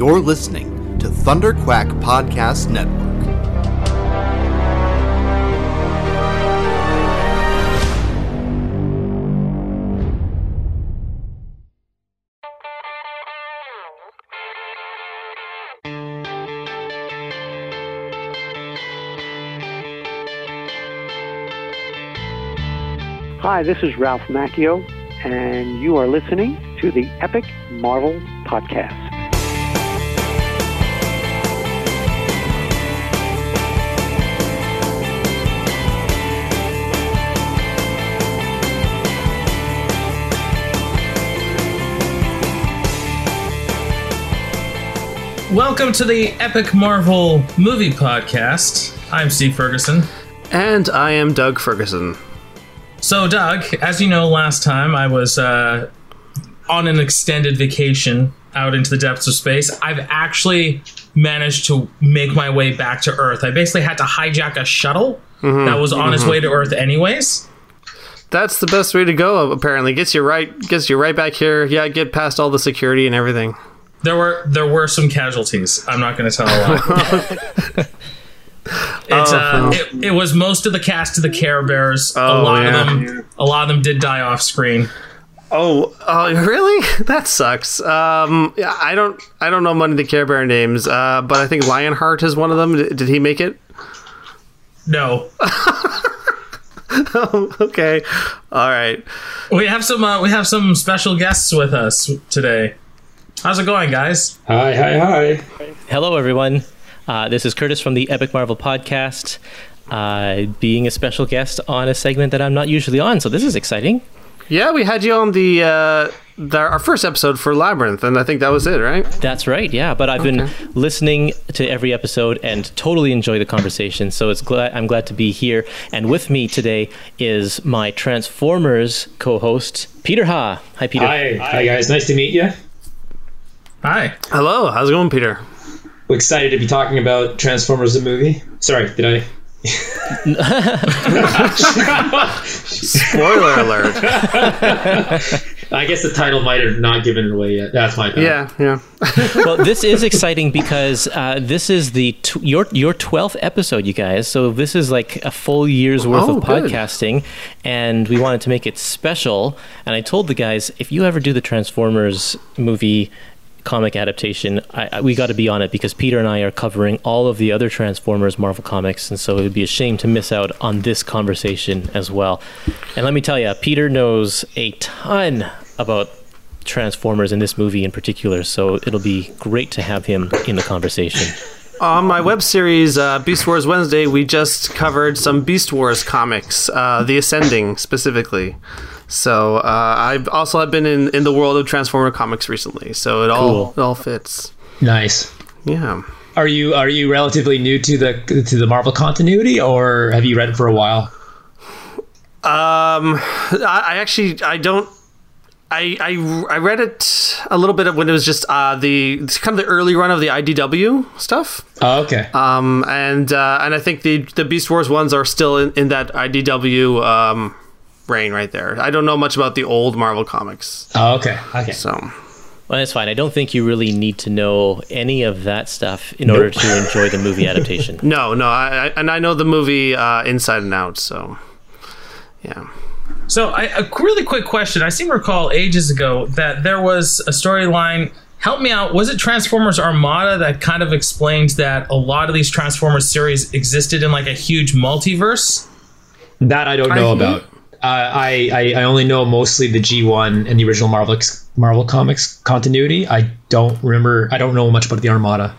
You're listening to Thunder Quack Podcast Network. Hi, this is Ralph Macchio, and you are listening to the Epic Marvel Podcast. Welcome to the Epic Marvel Movie Podcast. I'm Steve Ferguson. And I am Doug Ferguson. So, Doug, as you know, last time I was uh, on an extended vacation out into the depths of space. I've actually managed to make my way back to Earth. I basically had to hijack a shuttle that was on its way to Earth, anyways. That's the best way to go. Apparently, gets you right, gets you right back here. Yeah, get past all the security and everything. There were there were some casualties. I'm not going to tell a lie. It's, uh, it, it was most of the cast of the Care Bears. a Oh, lot yeah. of them, a lot of them did die off screen. Oh, oh, really? That sucks. Um, yeah, I don't, I don't know many of the Care Bear names, uh, but I think Lionheart is one of them. Did, did he make it? No, Okay, all right. we have some uh, we have some special guests with us today. How's it going, guys? Hi, hi, hi. Hello, everyone. Uh, this is Kurtis from the Epic Marvel Podcast, uh, being a special guest on a segment that I'm not usually on. So this is exciting. Yeah, we had you on the, uh, the our first episode for Labyrinth, and I think that was it, right? That's right, yeah. But I've been listening to every episode and totally enjoy the conversation. So it's glad I'm glad to be here. And with me today is my Transformers co-host Peter Ha. Hi, Peter. Hi, hi, guys. Nice to meet you. Hi. Hello, how's it going, Peter? We're excited to be talking about Transformers the movie. Sorry, did I? Spoiler alert. I guess the title might have not given it away yet. That's my bad. Yeah, yeah. well, this is exciting because uh, this is the tw- your your twelfth episode, you guys. So this is like a full year's worth Oh, of good. podcasting, and we wanted to make it special. And I told the guys, if you ever do the Transformers movie comic adaptation, I, I, we got to be on it because Peter and I are covering all of the other Transformers Marvel comics, and so it would be a shame to miss out on this conversation as well. And let me tell you, Peter knows a ton about Transformers in this movie in particular, so it'll be great to have him in the conversation. On my web series, uh, Beast Wars Wednesday, we just covered some Beast Wars comics, uh, The Ascending specifically. So uh, I've also have been in, in the world of Transformer comics recently, so it all Cool. it all fits. Nice. Yeah. Are you are you relatively new to the to the Marvel continuity, or have you read it for a while? Um, I, I actually I don't. I, I, I read it a little bit of when it was just uh, the it's kind of the early run of the IDW stuff. Oh, okay. Um, and uh, and I think the the Beast Wars ones are still in, in that IDW um, reign right there. I don't know much about the old Marvel comics, Oh, okay. Okay. so Well, that's fine. I don't think you really need to know any of that stuff in order to enjoy the movie adaptation. no, no. I, I and I know the movie uh, inside and out. So yeah. So, I, a really quick question. I seem to recall ages ago that there was a storyline. Help me out. Was it Transformers Armada that kind of explains that a lot of these Transformers series existed in like a huge multiverse? That I don't know I- about. Uh, I, I I only know mostly the G1 and the original Marvel Marvel Comics continuity. I don't remember. I don't know much about the Armada.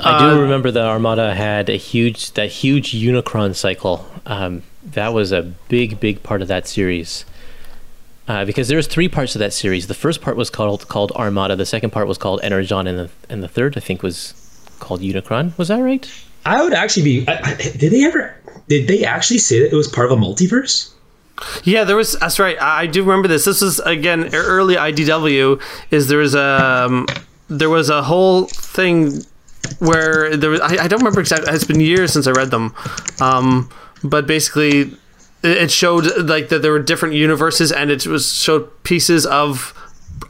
I do remember the Armada had a huge that huge Unicron cycle. Um, that was a big, big part of that series. Uh, because there's three parts of that series. The first part was called called Armada. The second part was called Energon, and the and the third I think was called Unicron. Was that right? I would actually be. I, I, did they ever? Did they actually say that it was part of a multiverse? Yeah, there was. That's right. I, do remember this. This was again early IDW. Is there was a um, there was a whole thing where there was. I, I don't remember exactly. It's been years since I read them, um, but basically, it showed like that there were different universes, and it was showed pieces of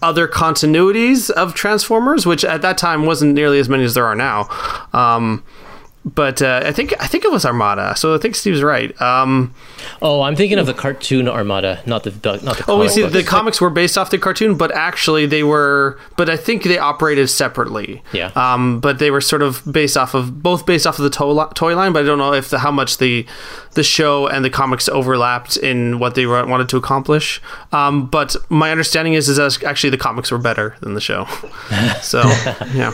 other continuities of Transformers, which at that time wasn't nearly as many as there are now. Um, but uh, I think I think it was Armada. So I think Steve's right. Um, Oh, I'm thinking of the cartoon Armada, not the not the. oh, we see books. the comics were based off the cartoon, but actually they were. But I think they operated separately. Yeah. Um, but they were sort of based off of both based off of the toy, toy line. But I don't know if the, how much the the show and the comics overlapped in what they wanted to accomplish. Um, but my understanding is is that actually the comics were better than the show. so yeah.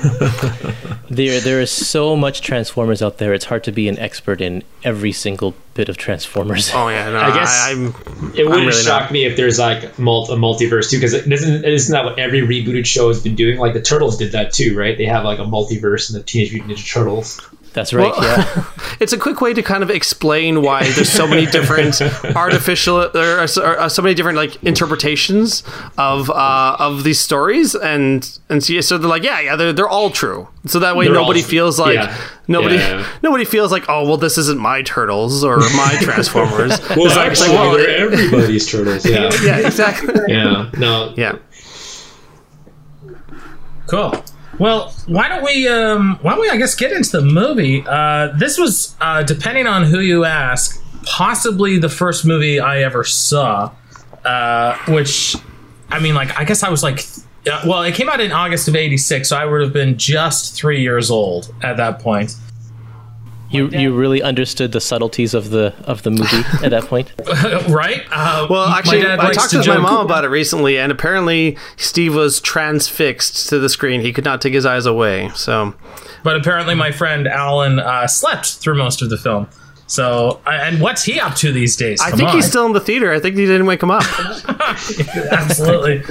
There, there is so much Transformers out there. It's hard to be an expert in every single bit of Transformers. Oh yeah. No, I guess- I, am It wouldn't really shock not. me if there's like mul- a multiverse too, because isn't isn't that what every rebooted show has been doing? Like the Turtles did that too, right? They have like a multiverse in the Teenage Mutant Ninja Turtles. That's right. Well- yeah. It's a quick way to kind of explain why there's so many different artificial or, uh, or so many different like interpretations of uh, of these stories, and and so, so they're like, yeah, yeah, they're, they're all true. So that way They're nobody all- feels like yeah. nobody Yeah. nobody feels like, oh well, this isn't my turtles or my Transformers. Well, It's it's like, actually, well, they're everybody's turtles. Yeah, yeah, exactly. yeah. No, Yeah. Cool. Well, why don't we um why don't we I guess get into the movie? Uh this was uh depending on who you ask, possibly the first movie I ever saw. Uh which I mean like I guess I was like uh, well, it came out in August of 86, so I would have been just 3 years old at that point. You you really understood the subtleties of the of the movie at that point. right? Uh, Well, actually, I talked to to my mom about it recently, and apparently Steve was transfixed to the screen. He could not take his eyes away. So, But apparently, my friend Alan uh, slept through most of the film. So, and what's he up to these days? I think on. he's still in the theater. I think he didn't wake him up. absolutely,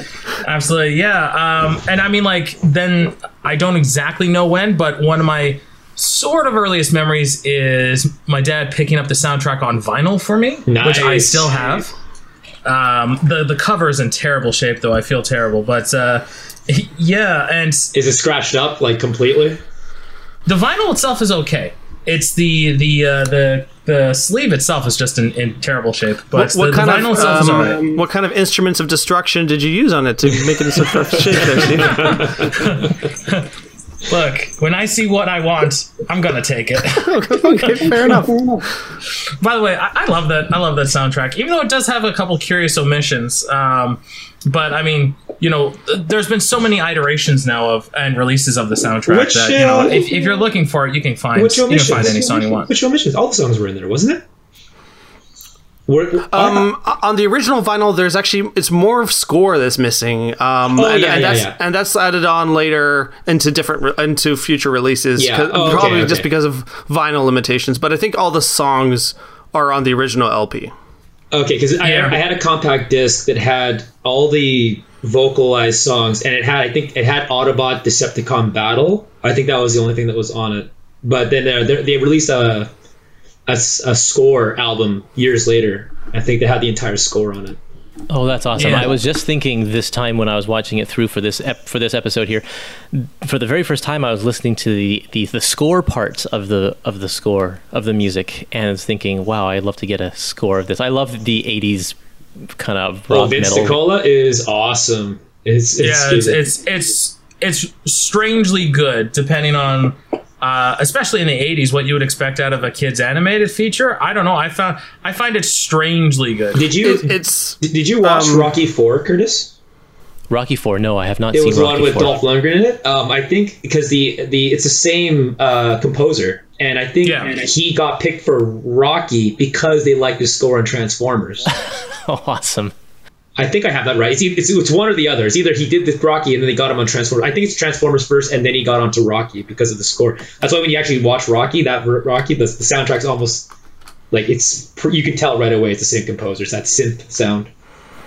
absolutely, yeah. Um, and I mean, like, then I don't exactly know when, but one of my sort of earliest memories is my dad picking up the soundtrack on vinyl for me, which I still have. Um, the the cover is in terrible shape, though. I feel terrible, but uh, yeah, and is it scratched up like completely? the vinyl itself is okay. It's the the uh, the the sleeve itself is just in, in terrible shape, but the, the vinyl of itself is um, alright. what kind of instruments of destruction did you use on it to make it in such rough shape? There, Steve? Look, when I see what I want, I'm gonna take it. okay, fair enough. By the way, I, I love that. I love that soundtrack, even though it does have a couple curious omissions. Um, but I mean, you know, there's been so many iterations now of and releases of the soundtrack Which, that you know, uh, if, if you're looking for it, you can find Which you can find any song you want. Which omissions? All the songs were in there, wasn't it? Were, Um, on the original vinyl, there's actually it's more of score that's missing. Um, Oh, and, yeah, and yeah, that's yeah. and that's added on later into different into future releases. Yeah. 'cause- Oh, probably okay. just because of vinyl limitations. But I think all the songs are on the original LP. Okay, because I, Yeah. I had a compact disc that had all the vocalized songs, and it had I think it had Autobot Decepticon Battle. I think that was the only thing that was on it. But then they, they released a, a s- a score album years later. I think they had the entire score on it. Oh, that's awesome! Yeah. I was just thinking this time when I was watching it through for this ep- for this episode here, for the very first time I was listening to the, the the score parts of the of the score of the music, and I was thinking, wow, I'd love to get a score of this. I love the '80s kind of oh, rock Oh, Vince metal. DiCola is awesome. It's, it's yeah, it's, it's it's it's strangely good depending on uh, especially in the 80s what you would expect out of a kids animated feature i don't know i found i find it strangely good did you It, it's did you watch um, Rocky Four, Kurtis? Rocky Four. No, I have not It seen was Rocky one with Four. Dolph Lundgren in it. Um, I think because the the it's the same uh, composer, and I think Yeah. he got picked for Rocky because they liked his score on Transformers. Oh, awesome! I think I have that right. It's, it's, it's one or the other. It's either he did this Rocky and then they got him on Transformers. I think it's Transformers first, and then he got onto Rocky because of the score. That's why when you actually watch Rocky, that Rocky, the, the soundtrack's almost like it's you can tell right away it's the same composer. It's that synth sound.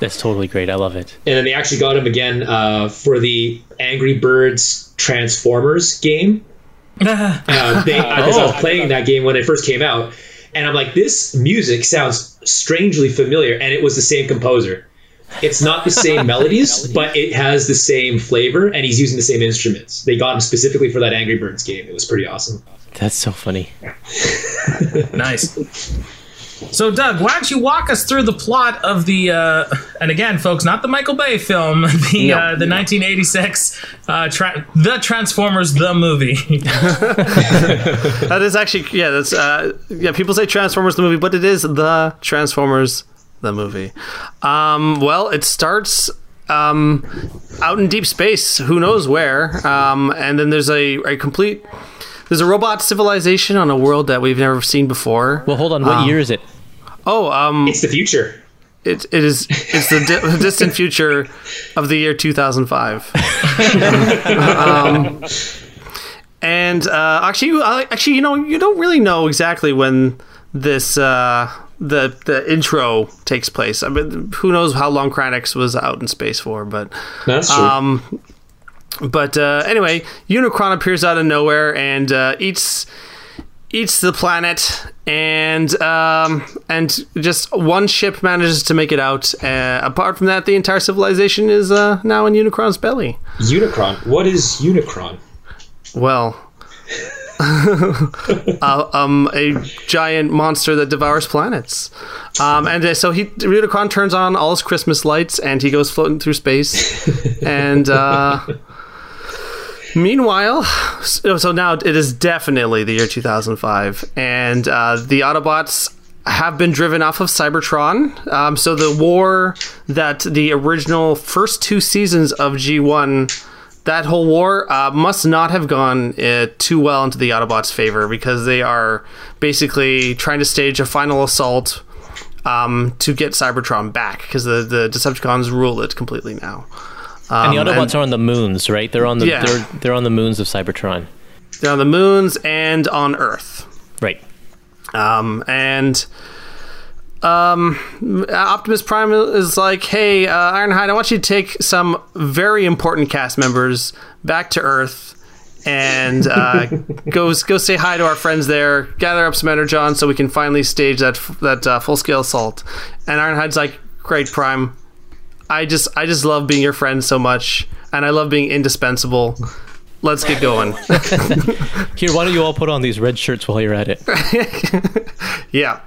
That's totally great. I love it. and then they actually got him again uh, for the Angry Birds Transformers game. Uh, they, because I was playing that game when it first came out, and I'm like, this music sounds strangely familiar, and it was the same composer. It's not the same melodies, but it has the same flavor, and he's using the same instruments. They got him specifically for that Angry Birds game. It was pretty awesome. That's so funny. nice So, Doug, why don't you walk us through the plot of the, uh, and again, folks, not the Michael Bay film, the No. uh, the 1986 uh, tra- the Transformers the movie. That is actually yeah. That's uh, yeah. People say Transformers the movie, but it is the Transformers the movie. Um, well, it starts um, out in deep space. Who knows where? Um, and then there's a, a complete. There's a robot civilization on a world that we've never seen before. Well, hold on. What year is it? Oh, um, It's the future. it, it is it's the di- distant future of the year 2005 um, and uh, actually you- uh, actually you know you don't really know exactly when this uh, the the intro takes place I mean who knows how long Kranix was out in space for but That's true. um, but uh, anyway, Unicron appears out of nowhere and uh, eats eats the planet, and um, and just one ship manages to make it out. Uh, apart from that, the entire civilization is uh, now in Unicron's belly. Unicron. What is Unicron? Well. uh, um, a giant monster that devours planets, um, and uh, so he Unicron turns on all his Christmas lights, and he goes floating through space, and uh, Meanwhile, so so now it is definitely the year 2005, and uh, the Autobots have been driven off of Cybertron. Um, so the war that the original first two seasons of G1, that whole war uh, must not have gone uh, too well into the Autobots' favor because they are basically trying to stage a final assault um, to get Cybertron back because the, the Decepticons rule it completely now. And the Um, Autobots are on the moons, right? They're on the Yeah. they're they're on the moons of Cybertron, They're on the moons and on Earth. right? Um, and um, Optimus Prime is like, "Hey, uh, Ironhide, I want you to take some very important cast members back to Earth and uh, go go say hi to our friends there. Gather up some energon so we can finally stage that that uh, full scale assault." And Ironhide's like, "Great, Prime. I just I just love being your friend so much, and I love being indispensable." Let's get going. Here, why don't you all put on these red shirts while you're at it? Yeah.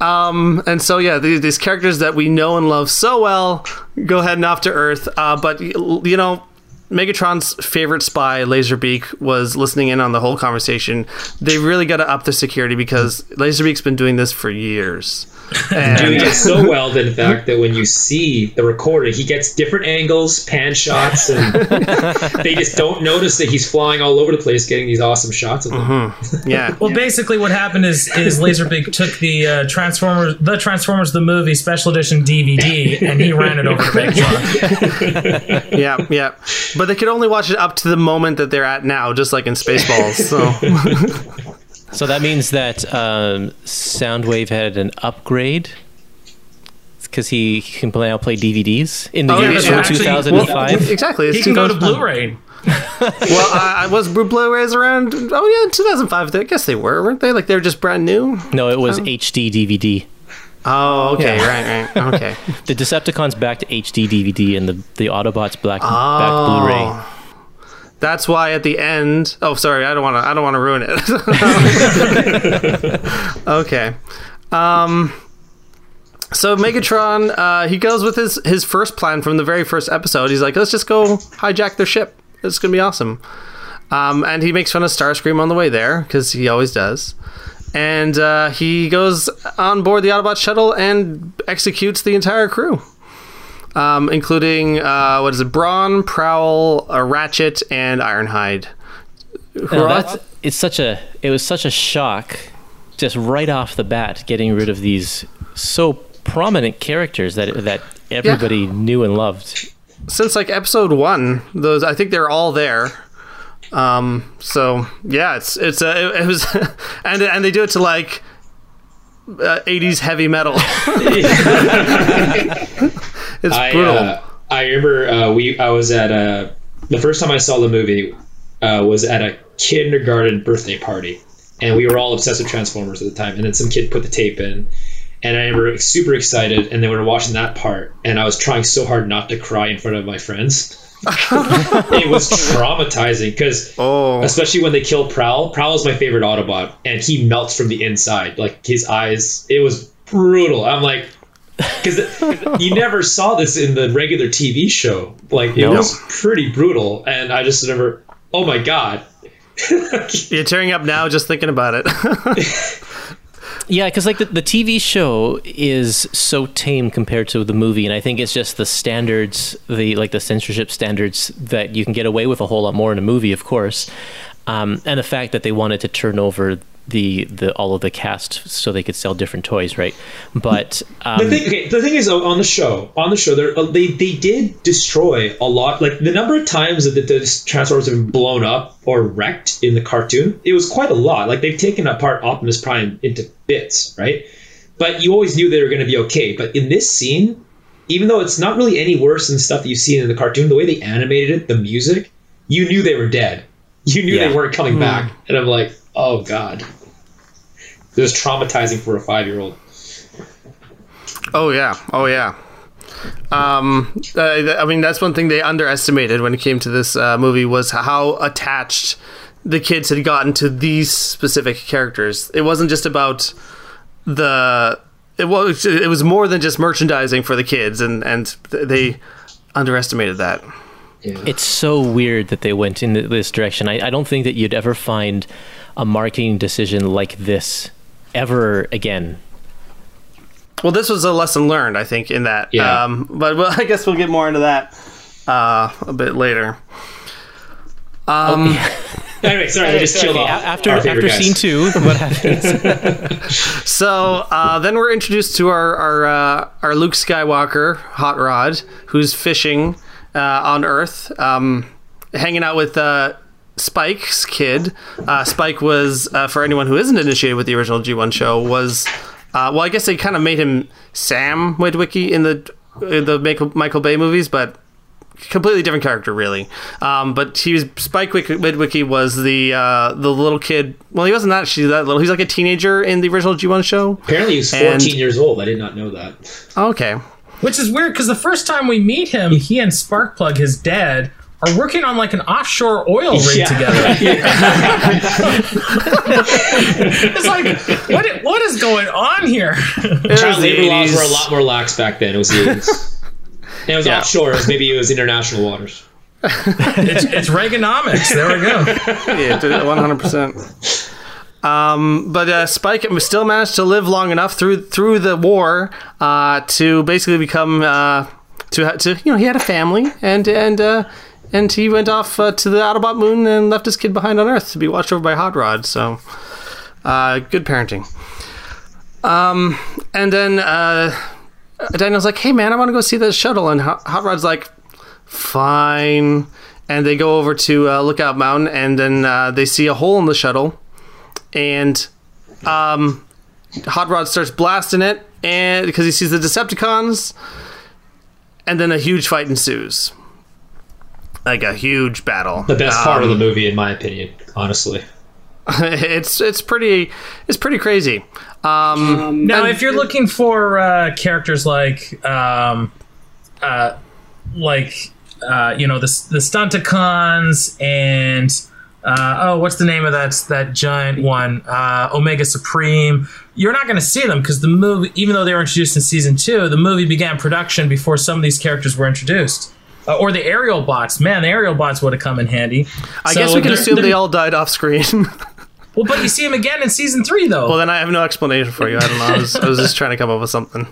Um, and so yeah, these, these characters that we know and love so well go heading off to Earth. Uh, but you know, Megatron's favorite spy, Laserbeak, was listening in on the whole conversation. They really got to up the security because Laserbeak's been doing this for years. And- Doing it so well, that in fact, that when you see the recorder, he gets different angles, pan shots, and they just don't notice that he's flying all over the place, getting these awesome shots of them. yeah. Well, basically, what happened is is Laserbeak took the uh, Transformers, the Transformers the movie special edition DVD, and he ran it over to Megatron. yeah, yeah. But they could only watch it up to the moment that they're at now, just like in Spaceballs. So So that means that um, Soundwave had an upgrade because he can now play DVDs in the Oh, year yeah, that's of right. 2005. exactly, it's He can go to 2005. Blu-ray. Well, uh, was Blu-rays around? Oh yeah, 2005. I guess they were, weren't they? Like they were just brand new. no, it was HD DVD. Oh, okay, Yeah. right, right, okay. The Decepticons back to HD DVD and the the Autobots back Oh. back Blu-ray. That's why at the end. Oh, sorry, I don't want to. I don't want to ruin it. okay. Um. So Megatron, uh, he goes with his his first plan from the very first episode. He's like, let's just go hijack their ship. It's gonna be awesome. Um, and he makes fun of Starscream on the way there because he always does. And uh, he goes on board the Autobot shuttle and executes the entire crew um, including uh, what is it? Brawn, Prowl, uh, Ratchet, and Ironhide. No, that's it's such a it was such a shock just right off the bat getting rid of these so prominent characters that that everybody knew and loved. since like episode one, those I think they're all there. Um, so yeah, it's it's uh, it, it was, and and they do it to like. Uh, 80s heavy metal. it's I, brutal. uh, I remember uh, we I was at a the first time I saw the movie uh, was at a kindergarten birthday party, and we were all obsessed with Transformers at the time. And then some kid put the tape in, and I remember super excited. And then we were watching that part, and I was trying so hard not to cry in front of my friends. It was traumatizing because oh, especially when they kill Prowl. Prowl is my favorite Autobot, and he melts from the inside. Like his eyes, it was brutal. I'm like, because you never saw this in the regular TV show. Like it No. was pretty brutal, and I just remember, oh my god, You're tearing up now just thinking about it. Yeah, because like the, the TV show is so tame compared to the movie, and I think it's just the standards, the like the censorship standards that you can get away with a whole lot more in a movie, of course, um, and the fact that they wanted to turn over the the all of the cast so they could sell different toys, right? But um, the thing, okay, the thing is, on the show, on the show, they're- uh, they they did destroy a lot. Like the number of times that the, the Transformers have been blown up or wrecked in the cartoon, it was quite a lot. Like they've taken apart Optimus Prime into bits, right? But you always knew they were going to be okay. But in this scene, even though it's not really any worse than stuff that you've seen in the cartoon, the way they animated it, the music, you knew they were dead. You knew Yeah. they weren't coming back, and I'm like, oh god, it was traumatizing for a five year old. Oh yeah, oh yeah. Um, uh, I mean, that's one thing they underestimated when it came to this uh, movie was how attached the kids had gotten to these specific characters. It wasn't just about the. It was. It was more than just merchandising for the kids, and and they underestimated that. It's so weird that they went in this direction. I, I don't think that you'd ever find a marketing decision like this ever again. Well, this was a lesson learned, I think, in that. Yeah. Um, but well, I guess we'll get more into that uh, a bit later. Anyway, sorry, I just chilled Okay, off. after after guys. scene two, what happens? So uh, then we're introduced to our our, uh, our Luke Skywalker, Hot Rod, who's fishing uh, on Earth, um, hanging out with uh, Spike's kid. Uh, Spike was, uh, for anyone who isn't initiated with the original G1 show, was uh, well, I guess they kind of made him Sam Witwicky in the in the Michael, Michael Bay movies, but completely different character, really. Um, but he was Spike Wick- Witwicky was the uh, the little kid. Well, he wasn't that actually that little. He's like a teenager in the original G1 show. Apparently, he was 14 And- years old. I did not know that. Okay. Which is weird because the first time we meet him, he and Sparkplug, his dad, are working on like an offshore oil rig Yeah. together. it's like, what, what is going on here? Child labor laws were a lot more lax back then. It was the 80s. And it was Yeah. offshore. It was maybe it was international waters. it's, it's Reaganomics. There we go. Yeah, one hundred percent. Um, but uh, Spike still managed to live long enough through through the war uh, to basically become uh, to ha- to you know he had a family and and uh, and he went off uh, to the Autobot moon and left his kid behind on Earth to be watched over by Hot Rod. So uh, good parenting. Um, and then uh, Daniel's like, "Hey man, I want to go see the shuttle," and Hot Rod's like, "Fine." And they go over to uh, Lookout Mountain, and then uh, they see a hole in the shuttle, and um, Hot Rod starts blasting it, and because he sees the Decepticons, and then a huge fight ensues, like a huge battle. The best part of the Um, movie, in my opinion, honestly. it's it's pretty it's pretty crazy. Um, Now, and- if you're looking for uh, characters like, um, uh, like uh, you know, the the Stunticons and uh, oh, what's the name of that that giant one? Uh, Omega Supreme. You're not going to see them because the movie, even though they were introduced in season two, the movie began production before some of these characters were introduced. Uh, or the Aerialbots. Man, the Aerialbots would have come in handy. I guess we can assume they all died off screen. Well, but you see them again in season three, though. well, then I have no explanation for you. I don't know. I was, I was just trying to come up with something.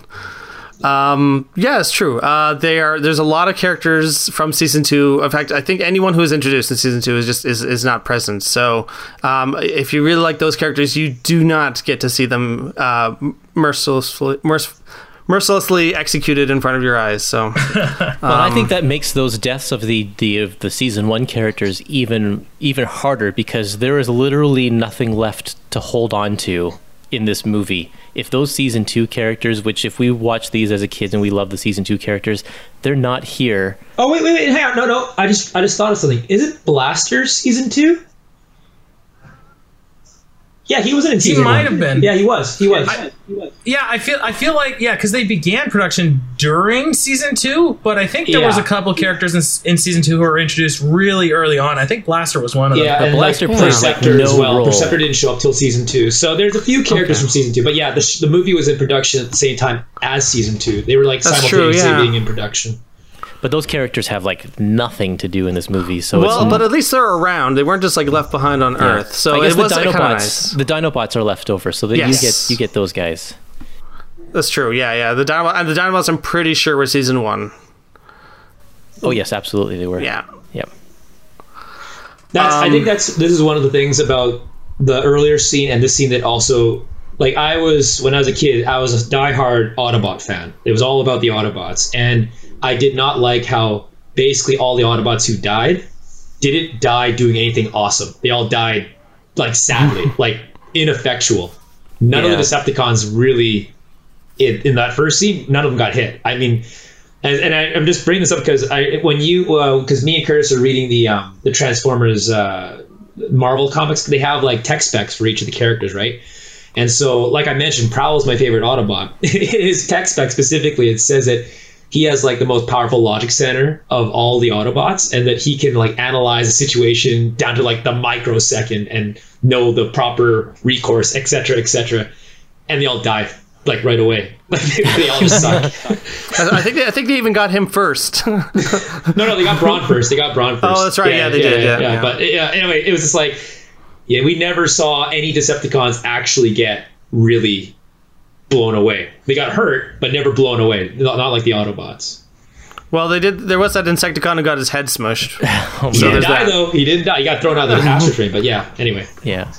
Um, yeah, it's true. Uh, they are. There's a lot of characters from season two. In fact, I think anyone who is introduced in season two is just is, is not present. So, um, if you really like those characters, you do not get to see them uh, mercilessly executed in front of your eyes. So, Well, I think um, that makes those deaths of the, the of the season one characters even even harder because there is literally nothing left to hold on to in this movie. If those season two characters, which if we watch these as a kid and we love the season two characters, they're not here. Oh wait, wait, wait, hang on. No, no. I just, I just thought of something. Is it Blaster season two? Yeah, he was in season He might one. have been. Yeah, he was. He was. Yeah, I feel I feel like yeah, because they began production during season two, but I think there was a couple characters in, in season two who were introduced really early on. I think Blaster was one of them. Yeah, and Blaster like plays, like, Perceptor as no well. role. Perceptor didn't show up till season two, so there's a few characters from season two. But yeah, the, sh- the movie was in production at the same time as season two. They were like That's true, simultaneously yeah. being in production. But those characters have like nothing to do in this movie, so Well, it's but at least they're around. They weren't just like left behind on Earth. So I guess it the was kind of Dinobots, nice. the Dinobots are left over, so that Yes. you get you get those guys. That's true. Yeah, yeah. The Dinobot and the Dinobots. I'm pretty sure were season one. Oh yes, absolutely they were. Yeah. Yep. That's. I Um, think that's. This is one of the things about the earlier scene and this scene that also. Like I was when I was a kid, I was a diehard Autobot fan. It was all about the Autobots, and I did not like how basically all the Autobots who died didn't die doing anything awesome. They all died like sadly, like ineffectual. None Yeah. of the Decepticons really in, in that first scene. None of them got hit. I mean, and, and I, I'm just bringing this up because I when you because me and Kurtis are reading the um, the Transformers uh, Marvel comics, they have like tech specs for each of the characters, right? And so, like I mentioned, Prowl is my favorite Autobot. His tech spec specifically, it says that he has like the most powerful logic center of all the Autobots, and that he can like analyze a situation down to like the microsecond and know the proper recourse, etc., etc. And they all die like right away. Like they, they all just suck. I think they, I think they even got him first. No, no, they got Brawn first. They got Brawn oh, first. Oh, that's right. Yeah, they did. Yeah, yeah. But yeah, anyway, it was just like, yeah, we never saw any Decepticons actually get really blown away. They got hurt, but never blown away. Not, not like the Autobots. well, they did. There was that Insecticon who got his head smushed. Oh, He So didn't die that. though. He didn't die. He got thrown out of the astral But yeah, anyway. yeah.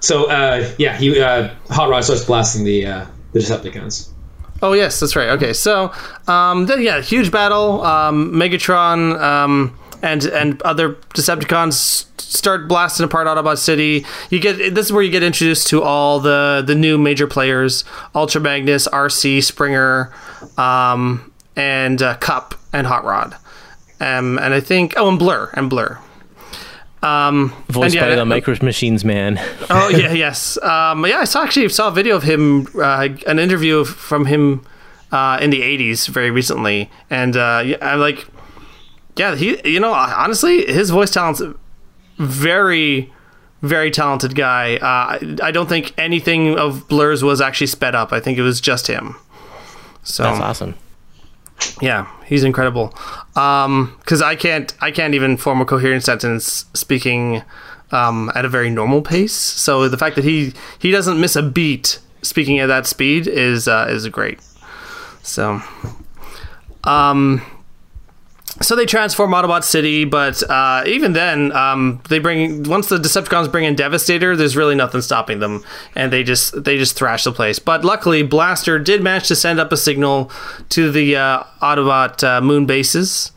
So uh, yeah, he uh, Hot Rod starts blasting the uh, the Decepticons. Oh yes, that's right. Okay, so um, then yeah, huge battle. Um, Megatron um, and and other Decepticons start blasting apart Autobot City. You get this is where you get introduced to all the the new major players: Ultra Magnus, Arcee, Springer, um, and uh, Kup and Hot Rod. Um, and I think oh, and Blur and Blur. Um, Voiced yeah, by the uh, Micro Machines man. Oh yeah, yes. Um, yeah, I saw actually saw a video of him, uh, an interview from him uh, in the '80s, very recently, and uh, I'm like, yeah, he, you know, honestly, his voice talent's very, very talented guy. Uh, I don't think anything of Blur's was actually sped up. I think it was just him. So That's awesome. yeah, he's incredible. Um, because I can't, I can't even form a coherent sentence speaking um, at a very normal pace. So the fact that he he doesn't miss a beat speaking at that speed is uh, is great. So, um, so they transform Autobot City, but uh, even then, um, they bring once the Decepticons bring in Devastator, there's really nothing stopping them, and they just they just thrash the place. But luckily, Blaster did manage to send up a signal to the uh, Autobot uh, moon bases.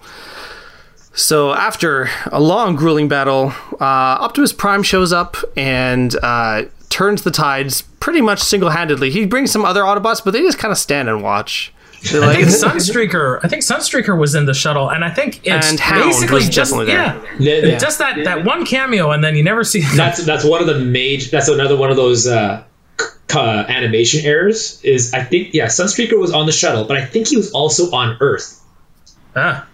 So after a long, grueling battle, uh, Optimus Prime shows up and uh, turns the tides pretty much single-handedly. He brings some other Autobots, but they just kind of stand and watch. They're I think Sunstreaker. I think Sunstreaker was in the shuttle, and I think it's And basically was just definitely there. yeah, The- the- just that that one cameo, and then you never see. that's that's one of the major. That's another one of those uh, c- c- uh, animation errors. Is I think yeah, Sunstreaker was on the shuttle, but I think he was also on Earth. Ah,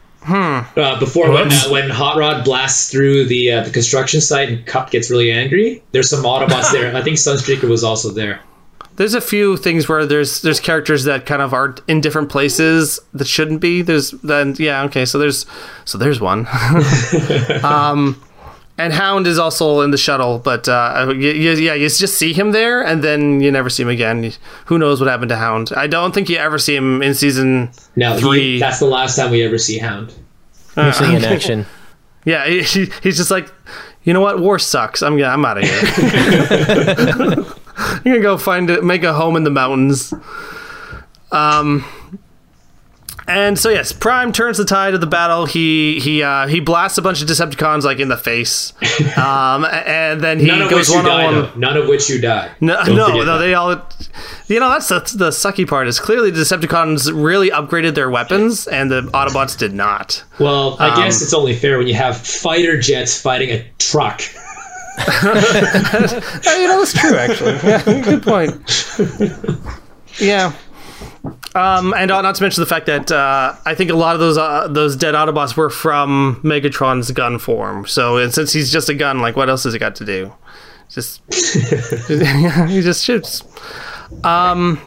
Uh, before when, uh, when Hot Rod blasts through the uh, the construction site and Kup gets really angry, there's some Autobots there. I think Sunstreaker was also there. There's a few things where there's there's characters that kind of are in different places that shouldn't be. There's then yeah okay so there's so there's one. um, and Hound is also in the shuttle, but uh, you, you, yeah, you just see him there, and then you never see him again. Who knows what happened to Hound? I don't think you ever see him in season Now he- three. that's the last time we ever see Hound. Missing in action. yeah, he, he- he's just like, you know what, war sucks. I'm I'm out of here. I'm gonna go find it, make a home in the mountains. Um, and so yes, Prime turns the tide of the battle. He he uh, he blasts a bunch of Decepticons like in the face, um, and then he None of goes which you one die. on one. None of which you die. No, Don't no, no. that. They all, you know, that's the, the sucky part. Is clearly the Decepticons really upgraded their weapons, and the Autobots did not. Well, I Um, guess it's only fair when you have fighter jets fighting a truck. you know, that's true. Actually, yeah, good point. Yeah. Um, and not to mention the fact that uh, I think a lot of those uh, those dead Autobots were from Megatron's gun form. So and since he's just a gun, like what else has he got to do? Just he just shoots. Um,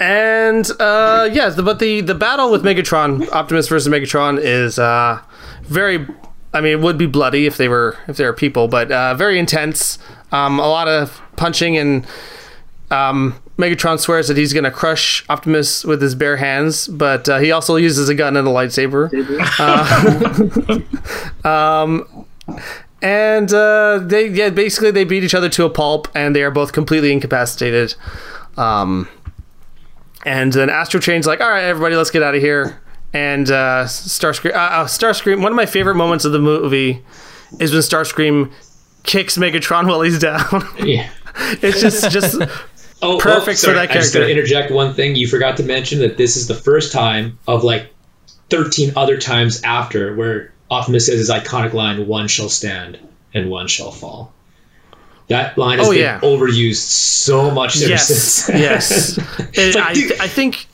and uh, yes, but the the battle with Megatron, Optimus versus Megatron, is uh, very. I mean, it would be bloody if they were if they were people, but uh, very intense. Um, a lot of punching and um, Megatron swears that he's going to crush Optimus with his bare hands, but uh, he also uses a gun and a lightsaber. Uh, um, and uh, they yeah basically they beat each other to a pulp, and they are both completely incapacitated. Um, and then Astrotrain's like, "All right, everybody, let's get out of here." And uh, Starscream, uh, uh, Starscream. One of my favorite moments of the movie is when Starscream kicks Megatron while he's down. Yeah. it's just just Oh, Perfect oh, for sorry. that I just character. gotta interject one thing. You forgot to mention that this is the first time of like 13 other times after where Optimus says his iconic line, one shall stand and one shall fall. That line has Oh, been yeah. overused so much ever yes, since. yes. Like, I, I think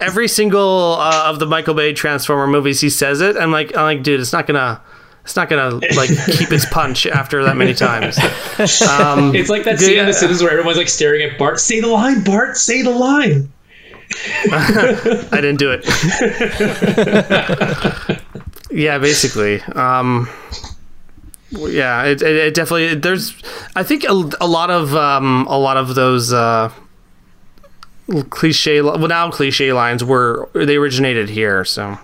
every single uh, of the Michael Bay Transformer movies, he says it. I'm like, I'm like, dude, it's not gonna, it's not gonna like keep its punch after that many times. Um, It's like that scene in The Simpsons where everyone's like staring at Bart. Say the line, Bart. Say the line. I didn't do it. yeah, basically. Um, yeah, it, it, it definitely. There's, I think a, a lot of um, a lot of those uh, cliche, well now cliche lines were they originated here. So,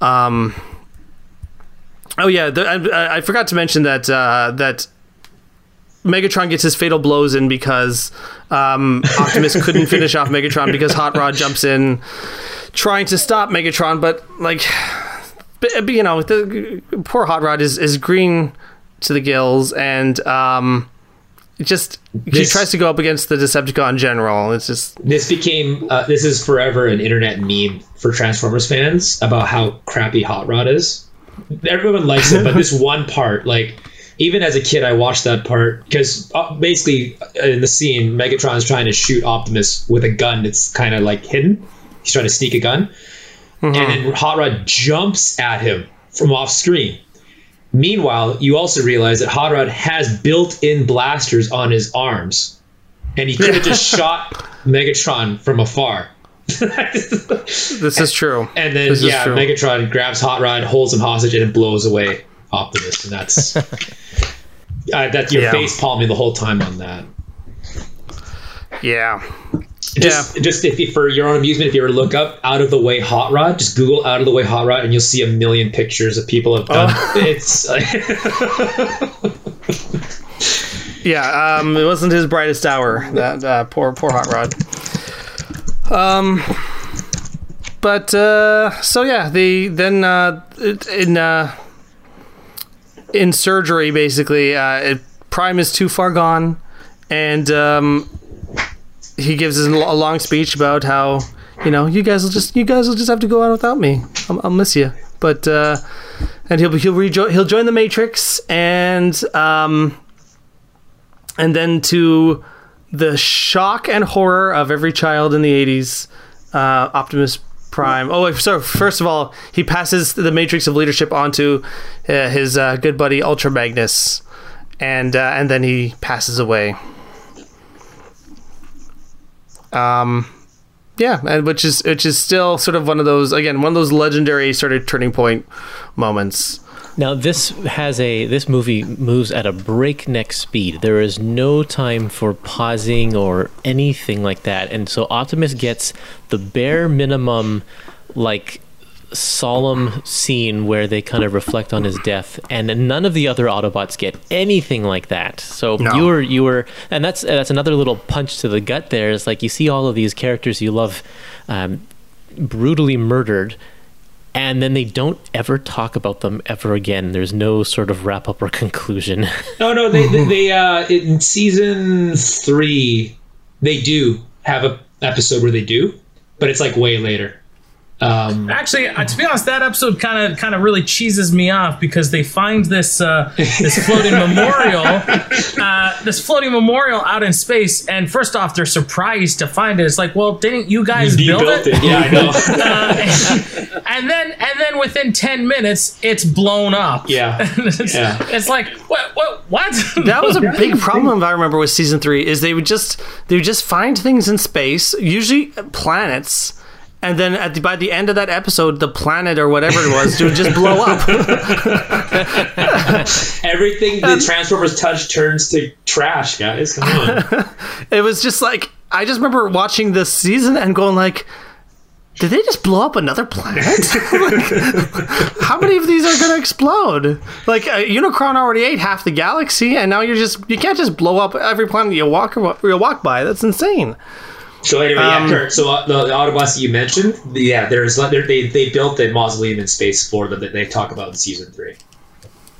um, oh yeah, the, I, I forgot to mention that uh, that Megatron gets his fatal blows in because um, Optimus couldn't finish off Megatron because Hot Rod jumps in trying to stop Megatron, but like, you know, the poor Hot Rod is, is green to the gills and um, it just he This- tries to go up against the Decepticon in general. It's just This became uh, this is forever an internet meme for Transformers fans about how crappy Hot Rod is. Everyone likes it, but this one part, like even as a kid, I watched that part because uh, basically uh, in the scene, Megatron is trying to shoot Optimus with a gun that's kind of like hidden. He's trying to sneak a gun, and then Hot Rod jumps at him from off screen. Meanwhile, you also realize that Hot Rod has built-in blasters on his arms, and he could have just shot Megatron from afar. this is true. And then This yeah. Megatron grabs Hot Rod, holds him hostage, and blows away Optimus, and that's uh, that you're Yeah. face palming the whole time on that. Yeah. Just, just if you, for your own amusement, if you ever look up "out of the way hot rod," just Google "out of the way hot rod," and you'll see a million pictures of people have done. Oh. It's Yeah, um, it wasn't his brightest hour. That uh, poor, poor hot rod. Um, but uh, so yeah, the then uh, in uh, in surgery, basically, uh, it, Prime is too far gone, and um, he gives a long speech about how you know you guys will just you guys will just have to go on without me. I'll, I'll miss you, but uh, and he'll he'll rejoin he'll join the Matrix and um and then to the shock and horror of every child in the 80s uh, optimus prime. Oh so first of all he passes the matrix of leadership onto uh, his uh, good buddy ultra magnus and uh, and then he passes away um yeah and which is which is still sort of one of those again one of those legendary sort of turning point moments Now this has a this movie moves at a breakneck speed. There is no time for pausing or anything like that. And so Optimus gets the bare minimum like solemn scene where they kind of reflect on his death and none of the other Autobots get anything like that. So No. you were you were and that's that's another little punch to the gut There is like you see all of these characters you love um, brutally murdered and then they don't ever talk about them ever again. There's no sort of wrap up or conclusion. no, no. They they, they uh, in season three, they do have a episode where they do, but it's like way later. Um, Actually, uh, to be honest, that episode kind of kind of really cheeses me off because they find this uh, this floating memorial, uh, this floating memorial out in space, and first off, they're surprised to find it. It's like, well, didn't you guys you build it? it. Yeah, I know. Uh, and then and then within ten minutes, it's blown up. Yeah. it's, Yeah. it's like what what what? that was a big problem I remember with season three is they would just they would just find things in space, usually planets, and then at the, by the end of that episode, the planet or whatever it was would just blow up. Everything the Transformers touch turns to trash, guys. Come on. it was just like I just remember watching this season and going like. Did they just blow up another planet? Like, how many of these are going to explode? Like uh, Unicron already ate half the galaxy, and now you're just you can't just blow up every planet you walk you walk by. That's insane. So anyway, Um, yeah, Kurt. So uh, the, the Autobots that you mentioned, the- yeah, there's they're- they they built a mausoleum in space for them that they talk about in season three.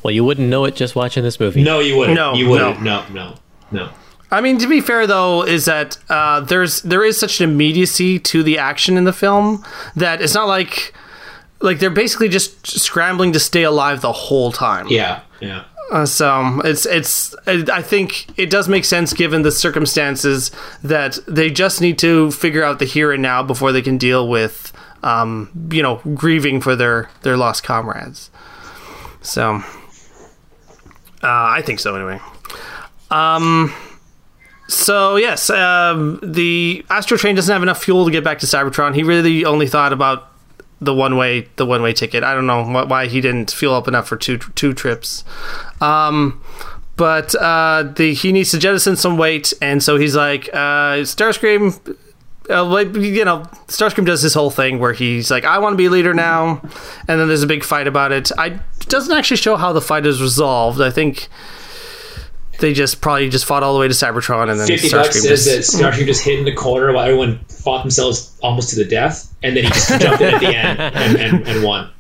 Well, you wouldn't know it just watching this movie. No, you wouldn't. No, you wouldn't. No, no, no. I mean, to be fair though, is that uh, there's there is such an immediacy to the action in the film that it's not like like they're basically just scrambling to stay alive the whole time. Yeah, yeah. Uh, so it's it's I think it does make sense given the circumstances that they just need to figure out the here and now before they can deal with um, you know grieving for their their lost comrades. So uh, I think so anyway. Um. So yes, um, the Astrotrain doesn't have enough fuel to get back to Cybertron. He really only thought about the one way the one way ticket. I don't know why he didn't fuel up enough for two two trips. Um, but uh, the he needs to jettison some weight, and so he's like, uh, Starscream. Uh, like you know, Starscream does this whole thing where he's like, "I want to be leader now," and then there's a big fight about it. I it doesn't actually show how the fight is resolved. I think they just probably just fought all the way to Cybertron, and then Fifty Starscream bucks says just- that Starscream just hid in the corner while everyone fought themselves almost to the death, and then he just jumped in at the end and, and, and won.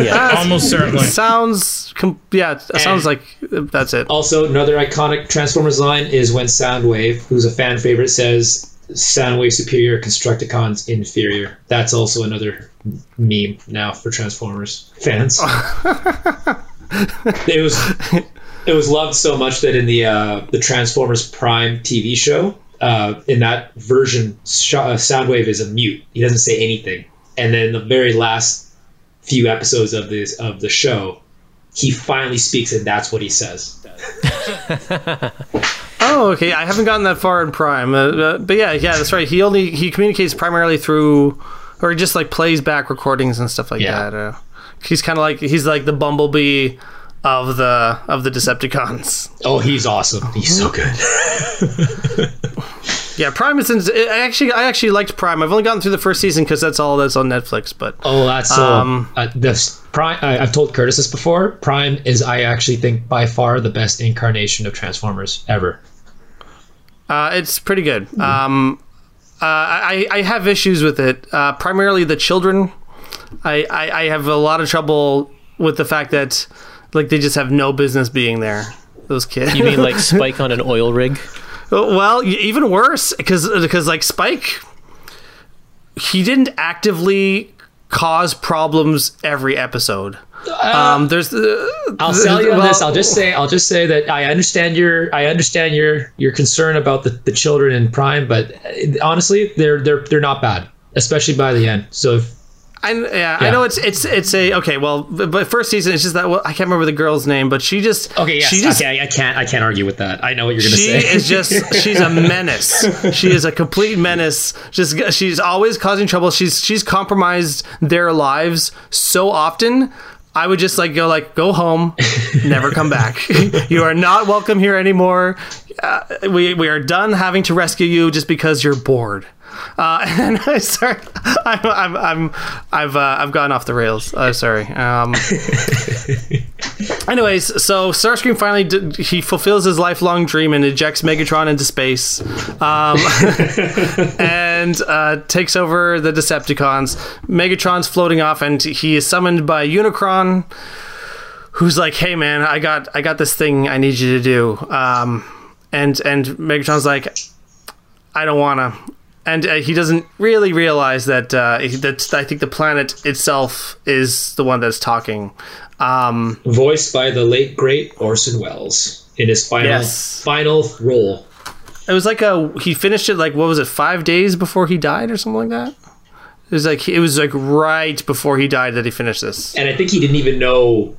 Yeah. Almost certainly. sounds com- yeah it sounds like that's it Also, another iconic Transformers line is when Soundwave, who's a fan favorite, says Soundwave superior, Constructicons inferior. That's also another meme now for Transformers fans. it was it was loved so much that in the uh, the Transformers Prime TV show, uh, in that version, Sh- uh, Soundwave is a mute. He doesn't say anything. And then the very last few episodes of this of the show, he finally speaks, and that's what he says. oh okay i haven't gotten that far in prime uh, uh, but yeah yeah that's right he only he communicates primarily through or he just like plays back recordings and stuff like Yeah. that uh, he's kind of like he's like the bumblebee of the of the decepticons Oh, he's awesome. He's so good. yeah prime is in, I actually i actually liked prime i've only gotten through the first season because that's all that's on netflix but Oh, that's. Um, uh, this Prime. I, I've told Kurtis this before. Prime is, I actually think, by far the best incarnation of Transformers ever. Uh, it's pretty good. Um, uh, I, I have issues with it. Uh, primarily the children. I, I, I have a lot of trouble with the fact that like they just have no business being there. Those kids. You mean like Spike on an oil rig? well, even worse because because like Spike, he didn't actively cause problems every episode. um, there's uh, I'll sell you on well- this. I'll just say. I'll just say that I understand your. I understand your your concern about the, the children in Prime, but uh, honestly, they're they're they're not bad, especially by the end. So if I, yeah, I know it's it's it's a okay. Well, but first season it's just that well, I can't remember the girl's name, but she just okay, yes, she just okay, I, can't I can't argue with that. I know what you're gonna she say. is just she's a menace. She is a complete menace. Just she's always causing trouble. She's she's compromised their lives so often. I would just like go like go home, never come back. you are not welcome here anymore. Uh, we we are done having to rescue you just because you're bored. Uh, and I sorry, I'm I'm, I'm I've uh, I've gone off the rails. I'm sorry. Um, Anyways, so Starscream finally d- he fulfills his lifelong dream and ejects Megatron into space, um, and uh, takes over the Decepticons. Megatron's floating off, and he is summoned by Unicron, who's like, "Hey, man, I got I got this thing I need you to do." Um, and and Megatron's like, "I don't wanna." And uh, he doesn't really realize that uh, that I think the planet itself is the one that's talking. Um, Voiced by the late great Orson Welles in his final Yes. final role. it was like a he finished it like what was it five days before he died or something like that. It was like it was like right before he died that he finished this. And I think he didn't even know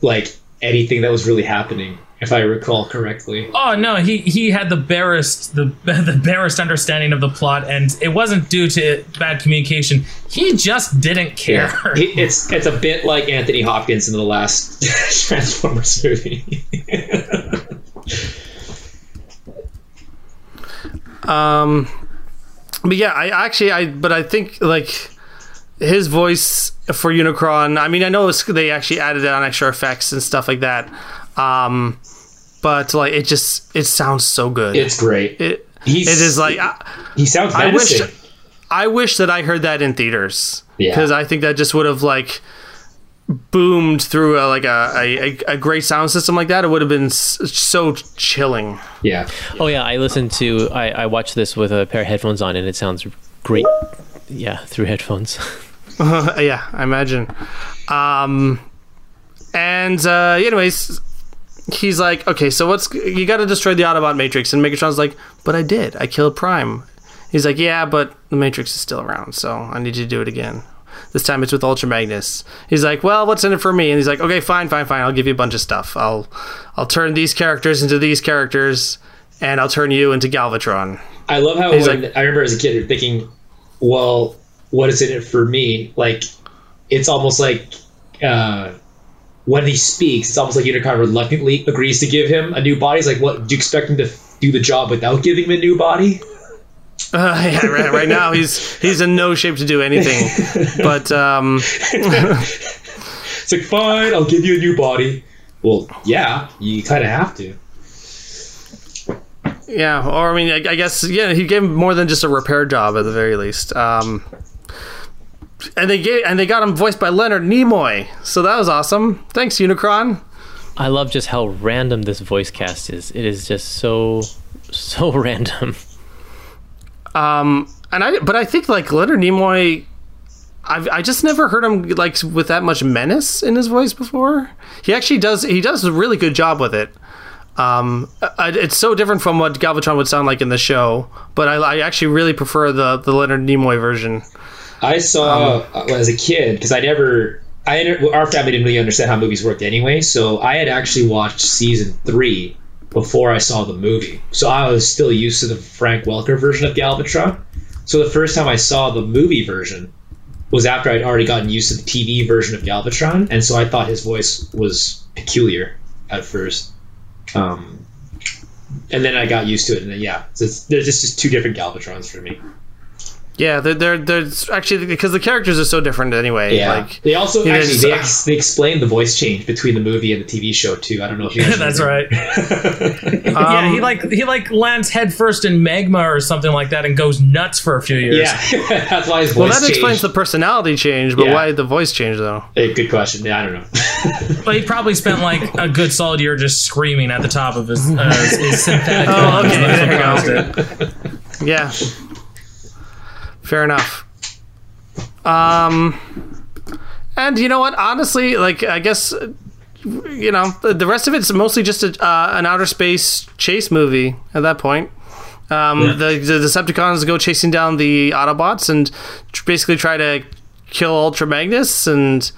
like anything that was really happening, if I recall correctly. Oh no, he he had the barest the the barest understanding of the plot, and it wasn't due to bad communication. He just didn't care. He- It's it's a bit like Anthony Hopkins in the last Transformers movie. Um, but yeah, I actually I but I think like his voice for Unicron. I mean, I know it's, they actually added on extra effects and stuff like that. Um, but like it just it sounds so good. it's great. it He's, it is like I, he sounds I wish. I wish that I heard that in theaters Yeah. because I think that just would have like boomed through a, like a, a a great sound system like that. It would have been so chilling. yeah. Oh yeah, I listened to I, I watched this with a pair of headphones on and it sounds great. Yeah, through headphones. yeah, I imagine. Um, and uh, anyways, he's like, okay, so what's you got to destroy the Autobot Matrix? And Megatron's like, but I did. I killed Prime. He's like, yeah, but the Matrix is still around, so I need you to do it again. This time it's with Ultra Magnus. He's like, well, what's in it for me? And he's like, okay, fine, fine, fine. I'll give you a bunch of stuff. I'll, I'll turn these characters into these characters, and I'll turn you into Galvatron. I love how when, like- I remember as a kid thinking, well, what is in it for me? Like, it's almost like uh, when he speaks, it's almost like Unicron reluctantly agrees to give him a new body. He's like, what? Do you expect him to do the job without giving him a new body? Uh, yeah, right, right now he's he's in no shape to do anything. But um, It's like, fine, I'll give you a new body. Well, yeah, you kind of have to. Yeah, or I mean, I, I guess yeah, he gave him more than just a repair job at the very least. Um, and they gave and they got him voiced by Leonard Nimoy, so that was awesome. Thanks, Unicron. I love just how random this voice cast is. It is just so so random. Um, and I but I think like Leonard Nimoy, I've I just never heard him like with that much menace in his voice before. He actually does he does a really good job with it. Um, I, it's so different from what Galvatron would sound like in the show, but I, I actually really prefer the the Leonard Nimoy version. I saw uh, as a kid because I never. I our family didn't really understand how movies worked anyway, so I had actually watched season three before I saw the movie. So I was still used to the Frank Welker version of Galvatron. So the first time I saw the movie version was after I'd already gotten used to the TV version of Galvatron, and so I thought his voice was peculiar at first. Um, and then I got used to it, and then, yeah, so it's, there's just two different Galvatrons for me. Yeah, they're, they're, they're actually because the characters are so different anyway. Yeah. Like, they also it actually is, they, ex- they explained the voice change between the movie and the TV show too. I don't know if you guys That's remember. right. yeah, he like he like lands headfirst in magma or something like that and goes nuts for a few years. Yeah, that's why his voice well, that changed. explains the personality change, but Yeah. why the voice change though? Eh, good question. Yeah, I don't know. But he probably spent like a good solid year just screaming at the top of his, uh, his, his synthetic Oh, lungs. okay, That's there you caused it. Yeah, fair enough. Um, and you know what? Honestly, like I guess you know the, rest of it's mostly just a, uh, an outer space chase movie at that point. Um, the, the Decepticons go chasing down the Autobots and tr- basically try to kill Ultra Magnus, and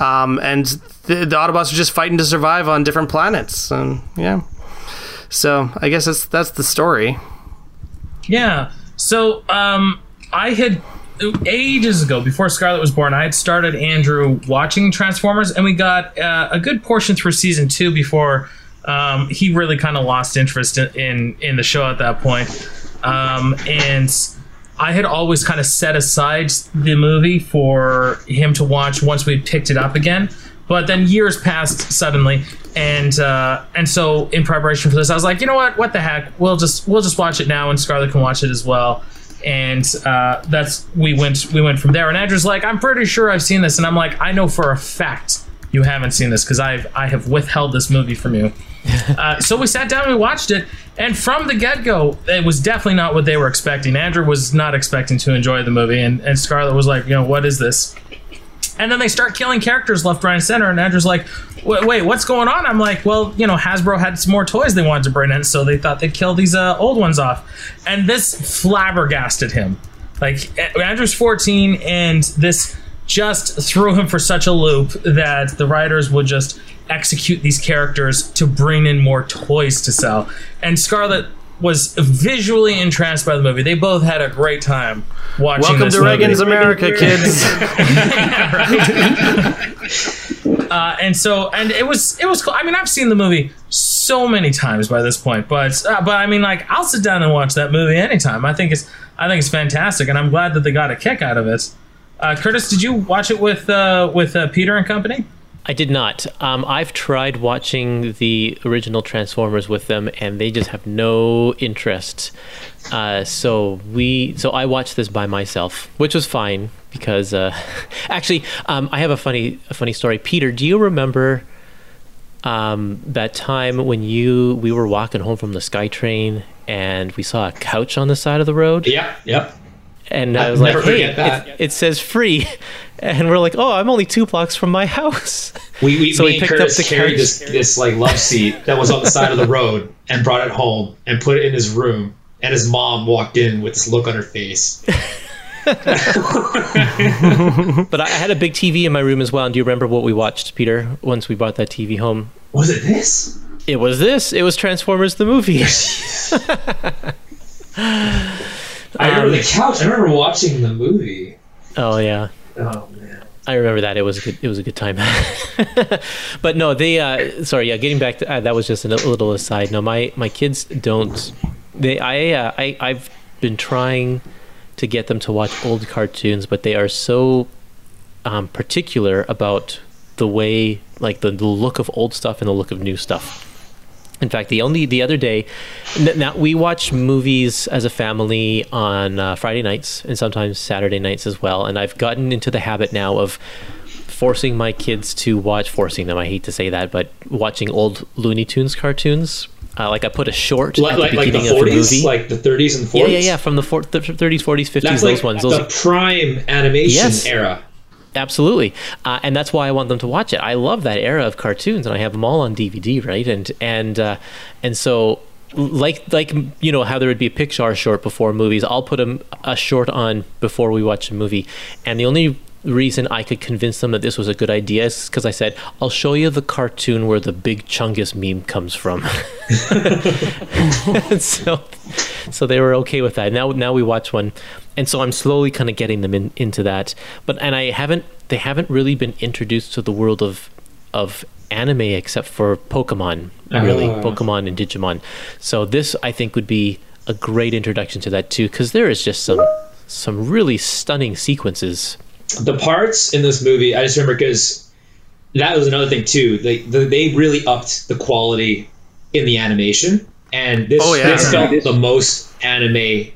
um, and the, the Autobots are just fighting to survive on different planets. And yeah, so I guess that's that's the story. Yeah. So um, I had ages ago, before Scarlet was born, I had started Andrew watching Transformers, and we got uh, a good portion through season two before um, he really kind of lost interest in, in in the show at that point. Um, and I had always kind of set aside the movie for him to watch once we picked it up again. But then years passed suddenly, and uh, and so in preparation for this, I was like, you know what? What the heck? We'll just we'll just watch it now, and Scarlett can watch it as well. And uh, that's we went we went from there. And Andrew's like, I'm pretty sure I've seen this, and I'm like, I know for a fact you haven't seen this because I've I have withheld this movie from you. Uh, so we sat down and we watched it, and from the get go, it was definitely not what they were expecting. Andrew was not expecting to enjoy the movie, and, and Scarlett was like, you know, what is this? And then they start killing characters left, right, and center. And Andrew's like, wait, what's going on? I'm like, well, you know, Hasbro had some more toys they wanted to bring in, so they thought they'd kill these uh, old ones off. And this flabbergasted him. Like, Andrew's 14, and this just threw him for such a loop that the writers would just execute these characters to bring in more toys to sell. And Scarlett was visually entranced by the movie. They both had a great time watching Welcome to movie. Reagan's America, kids. uh, and so and it was it was cool. I mean, I've seen the movie so many times by this point, but uh, but I mean, like I'll sit down and watch that movie anytime. I think it's I think it's fantastic, and I'm glad that they got a kick out of it. Uh, Kurtis, did you watch it with uh, with uh, Peter and company? I did not. Um, I've tried watching the original Transformers with them, and they just have no interest. Uh, so we, so I watched this by myself, which was fine because uh, actually, um, I have a funny, a funny story. Peter, do you remember um, that time when you we were walking home from the SkyTrain and we saw a couch on the side of the road? Yep, yep. And I I'll was like, "Hey, it, it says free," and we're like, "Oh, I'm only two blocks from my house." We, we, So we picked up Kurtis the carried this this like love seat that was on the side of the road and brought it home and put it in his room. And his mom walked in with this look on her face. But I had a big TV in my room as well. And do you remember what we watched, Peter, once we brought that TV home? Was it this? It was this. It was Transformers the movie. I remember the um, couch. I remember watching the movie. oh yeah. Man. I remember that it was a good, it was a good time, but no, they. Uh, sorry, yeah. Getting back to uh, that was just a little aside. No, my my kids don't. They I uh, I I've been trying to get them to watch old cartoons, but they are so um, particular about the way, like the, the look of old stuff and the look of new stuff. In fact, the only the other day, n- now we watch movies as a family on uh, Friday nights and sometimes Saturday nights as well. And I've gotten into the habit now of forcing my kids to watch, forcing them. I hate to say that, but watching old Looney Tunes cartoons. Uh, like I put a short Like, at the like, like the beginning of the movie. like the thirties and forties. yeah, yeah, from the for- th- 30s, 40s, 50s, That's those ones. Those the prime animation Yes. era. Absolutely, uh, and that's why I want them to watch it. I love that era of cartoons, and I have them all on DVD, right? And and uh, and so, like like you know how there would be a Pixar short before movies, I'll put a, a short on before we watch a movie. And the only reason I could convince them that this was a good idea is because I said, "I'll show you the cartoon where the big Chungus meme comes from." so, so they were okay with that. Now, now we watch one, and so I'm slowly kind of getting them in, into that. But and I haven't, they haven't really been introduced to the world of of anime except for Pokemon, really, Ah. Pokemon and Digimon. So this, I think, would be a great introduction to that too, because there is just some some really stunning sequences. The parts in this movie, I just remember because that was another thing too. They the, they really upped the quality in the animation, and this, Oh, yeah. this felt the most anime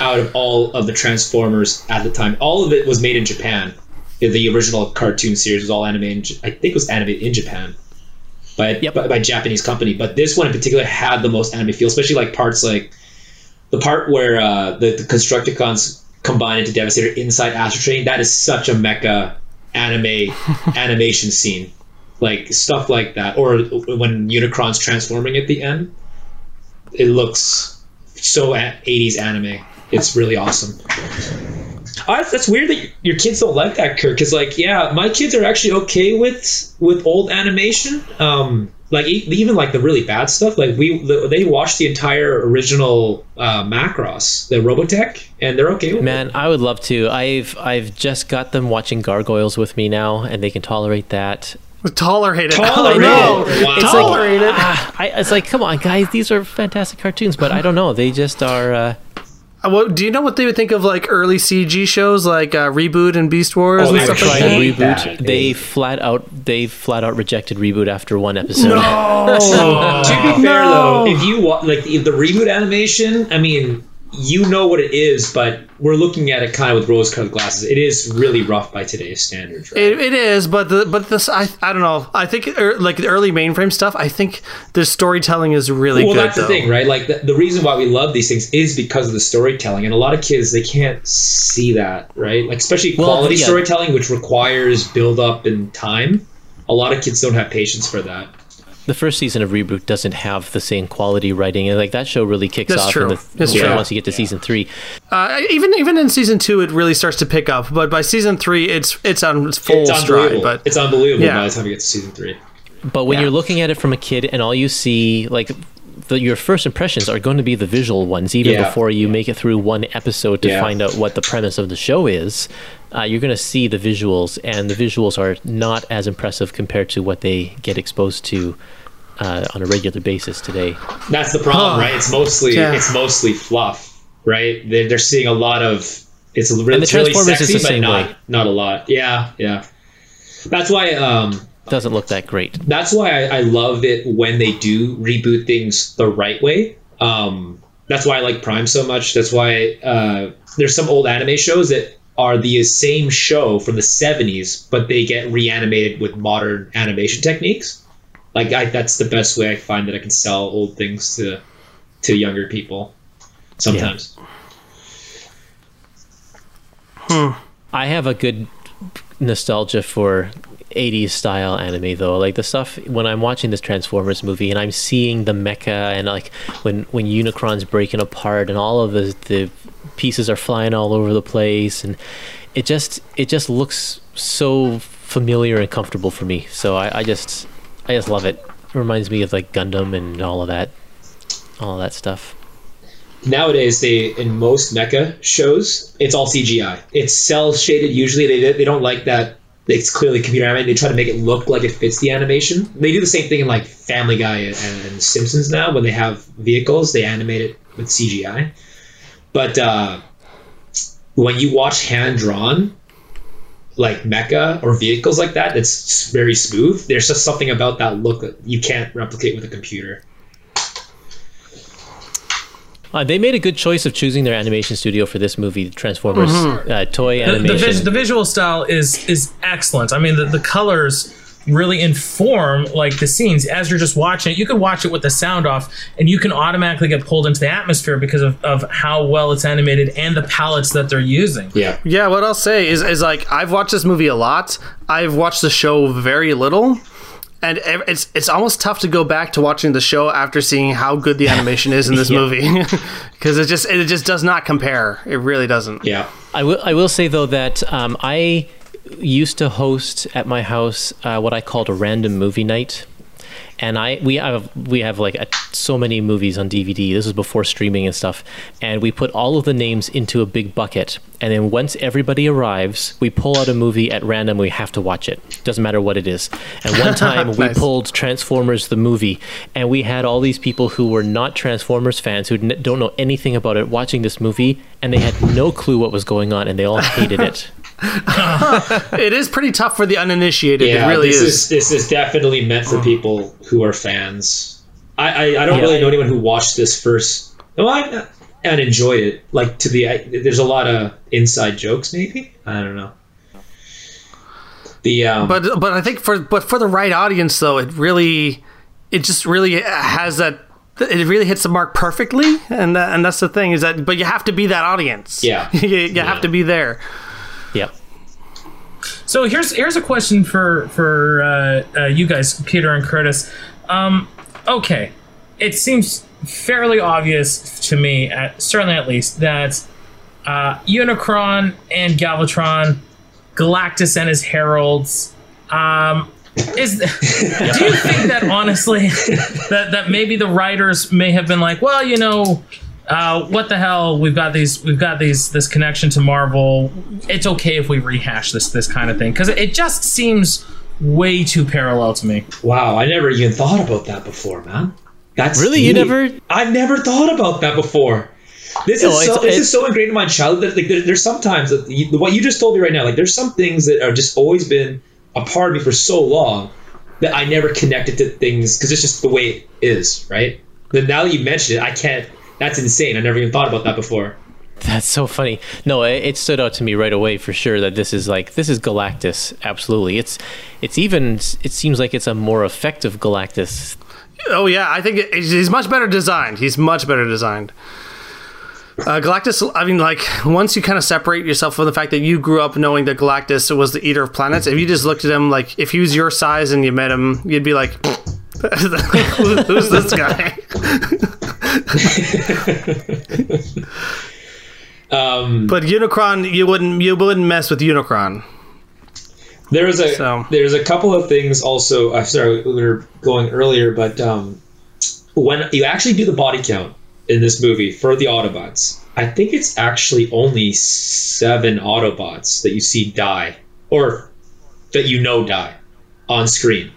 out of all of the Transformers at the time. All of it was made in Japan. The- The original cartoon series was all animated. I think it was animated in Japan. By, Yep. by by Japanese company, but this one in particular had the most anime feel, especially like parts like the part where uh, the, the Constructicons combine into Devastator inside Astrotrain, that is such a mecha anime animation scene. Like stuff like that. Or when Unicron's transforming at the end. It looks so 80s anime. It's really awesome. That's, that's weird that your kids don't like that, Kirk. Because, like, yeah, my kids are actually okay with with old animation. Um, like e- even like the really bad stuff. Like we, the, they watched the entire original uh, Macross, the Robotech, and they're okay with it. Man, I would love to. I've I've just got them watching Gargoyles with me now, and they can tolerate that. Tolerate it. Tolerate it. Wow. It's Tolerate like it. ah, I, it's like, come on, guys, these are fantastic cartoons, but I don't know. They just are. Uh, Uh, what, do you know what they would think of like early CG shows like uh, Reboot and Beast Wars Oh, and they stuff like that? reboot. that. They flat out they flat out rejected reboot after one episode. No, to be fair No. though, if you wa- like the, the reboot animation, I mean, you know what it is, but we're looking at it kind of with rose-colored glasses. It is really rough by today's standards, right? It, it is, but the but this I I don't know. I think er, like the early mainframe stuff. I think the storytelling is really well, good. that's though. the thing, right? Like the, the reason why we love these things is because of the storytelling, and a lot of kids they can't see that, right? Like especially Well, quality yeah. storytelling, which requires build up and time. A lot of kids don't have patience for that. The first season of Reboot doesn't have the same quality writing, and like that show really kicks That's off true. in the That's yeah, true. once you get to season three. Uh, even even in season two, it really starts to pick up. But by season three, it's it's on its full It's stride. unbelievable. But it's unbelievable Yeah. by the time we get to season three. But when Yeah. you're looking at it from a kid, and all you see, like the, your first impressions are going to be the visual ones, even Yeah. before you make it through one episode to Yeah. find out what the premise of the show is. Uh, you're going to see the visuals, and the visuals are not as impressive compared to what they get exposed to uh, on a regular basis today. That's the problem, Oh. right? It's mostly Yeah. it's mostly fluff, right? They're, they're seeing a lot of it's really, And the it's really Transformers is sexy, the but same not way. not a lot. Yeah, yeah. That's why um, Doesn't look that great. that's why I, I love it when they do reboot things the right way. Um, that's why I like Prime so much. That's why uh, there's some old anime shows that are the same show from the 70s, but they get reanimated with modern animation techniques. Like I, that's the best way I find that I can sell old things to to younger people. Sometimes. Hmm. I have a good nostalgia for 80s style anime though. Like the stuff when i'm watching this transformers movie and i'm seeing the mecha and like when when unicron's breaking apart and all of the the pieces are flying all over the place and it just it just looks so familiar and comfortable for me. So i, I just i just love it. it reminds me of like gundam and all of that all of that stuff nowadays they in most mecha shows it's all CGI. It's cell shaded usually. They they don't like that. It's clearly computer animated. They try to make it look like it fits the animation. They do the same thing in like Family Guy and, and Simpsons now when they have vehicles they animate it with CGI. But uh, when you watch hand drawn like mecha or vehicles like that, that's very smooth. There's just something about that look that you can't replicate with a computer. Uh, they made a good choice of choosing their animation studio for this movie, Transformers uh, toy The, the, animation. vis- the visual style is is excellent. I mean, the, the colors really inform like the scenes as you're just watching it. You can watch it with the sound off, and you can automatically get pulled into the atmosphere because of, of how well it's animated and the palettes that they're using. Yeah. Yeah, what I'll say is, is like I've watched this movie a lot. I've watched the show very little, and it's it's almost tough to go back to watching the show after seeing how good the animation is in this Yeah. movie, because it just it just does not compare. It really doesn't. Yeah. I will. I will say though that um, I used to host at my house uh, what I called a random movie night, and I we have we have like a, so many movies on DVD. This was before streaming and stuff, and we put all of the names into a big bucket, and then once everybody arrives, we pull out a movie at random. We have to watch it. Doesn't matter what it is. And one time we pulled Transformers the movie, and we had all these people who were not Transformers fans who n- don't know anything about it watching this movie, and they had no clue what was going on, and they all hated it. It is pretty tough for the uninitiated. Yeah, it really this is. is. This is definitely meant for people who are fans. I I, I don't Yeah. really know anyone who watched this first. Well, I, and enjoyed it. Like to the, I, there's a lot of inside jokes. Maybe I don't know. The um, But but I think for but for the right audience though, it really it just really has that. It really hits the mark perfectly, and that, and that's the thing is that. But you have to be that audience. Yeah. you, you have to be there. Yep. So here's here's a question for for uh, uh, you guys, Peter and Kurtis. Um, okay, it seems fairly obvious to me, at, certainly at least, that uh, Unicron and Galvatron, Galactus and his heralds. Um, is do you think that honestly that that maybe the writers may have been like, well, you know, uh, what the hell? We've got these. We've got these. This connection to Marvel. It's okay if we rehash this. This kind of thing because it just seems way too parallel to me. wow, I never even thought about that before, man. That's Really? You never- I've never thought about that before. This No, is so. it's- This it- is so ingrained in my childhood. Like there, there's sometimes that you, what you just told me right now. Like there's some things that are just always been a part of me for so long that I never connected to things because it's just the way it is, right? But now that you mention it, I can't That's insane. I never even thought about that before. That's so funny. No, it, it stood out to me right away for sure that this is like this is Galactus. Absolutely, it's it's even it seems like it's a more effective Galactus. Oh yeah, I think he's much better designed. He's much better designed. Uh, Galactus, I mean, like, once you kind of separate yourself from the fact that you grew up knowing that Galactus was the eater of planets, if you just looked at him, like, if he was your size and you met him, you'd be like, who's this guy? Um, but Unicron, you wouldn't, you wouldn't mess with Unicron. There was a So- there's a couple of things also. I'm sorry, we were going earlier, but um, when you actually do the body count in this movie for the Autobots, I think it's actually only seven Autobots that you see die, or that you know die on screen.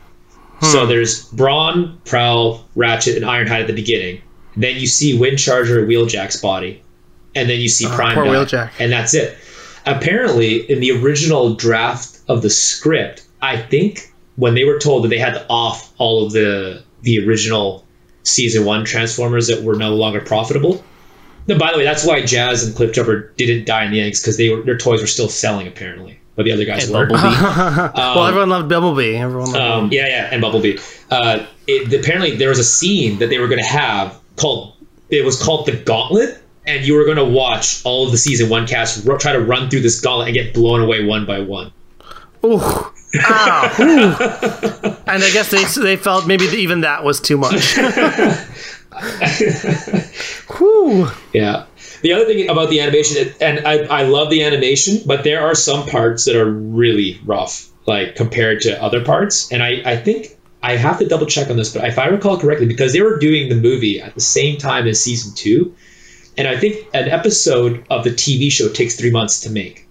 So hmm. there's Brawn, Prowl, Ratchet, and Ironhide at the beginning. Then you see Windcharger, Wheeljack's body, and then you see ah, Prime poor die, Wheeljack. and that's it. Apparently, in the original draft of the script, I think when they were told that they had to off all of the the original season one Transformers that were no longer profitable. No, by the way, that's why Jazz and Cliffjumper didn't die in the end because they were their toys were still selling apparently, but the other guys And were. Bumblebee. well, everyone loved Bumblebee. Everyone loved Um, yeah, yeah, and Bumblebee. Uh, it, apparently, there was a scene that they were going to have called. It was called the Gauntlet, and you were going to watch all of the season one cast ru- try to run through this gauntlet and get blown away one by one. Ooh. Ow. Ooh. And I guess they they felt maybe even that was too much. Whew. Yeah. The other thing about the animation, and I, I love the animation, but there are some parts that are really rough, like compared to other parts. And I, I think I have to double check on this, but if I recall correctly, because they were doing the movie at the same time as season two, and I think an episode of the TV show takes three months to make.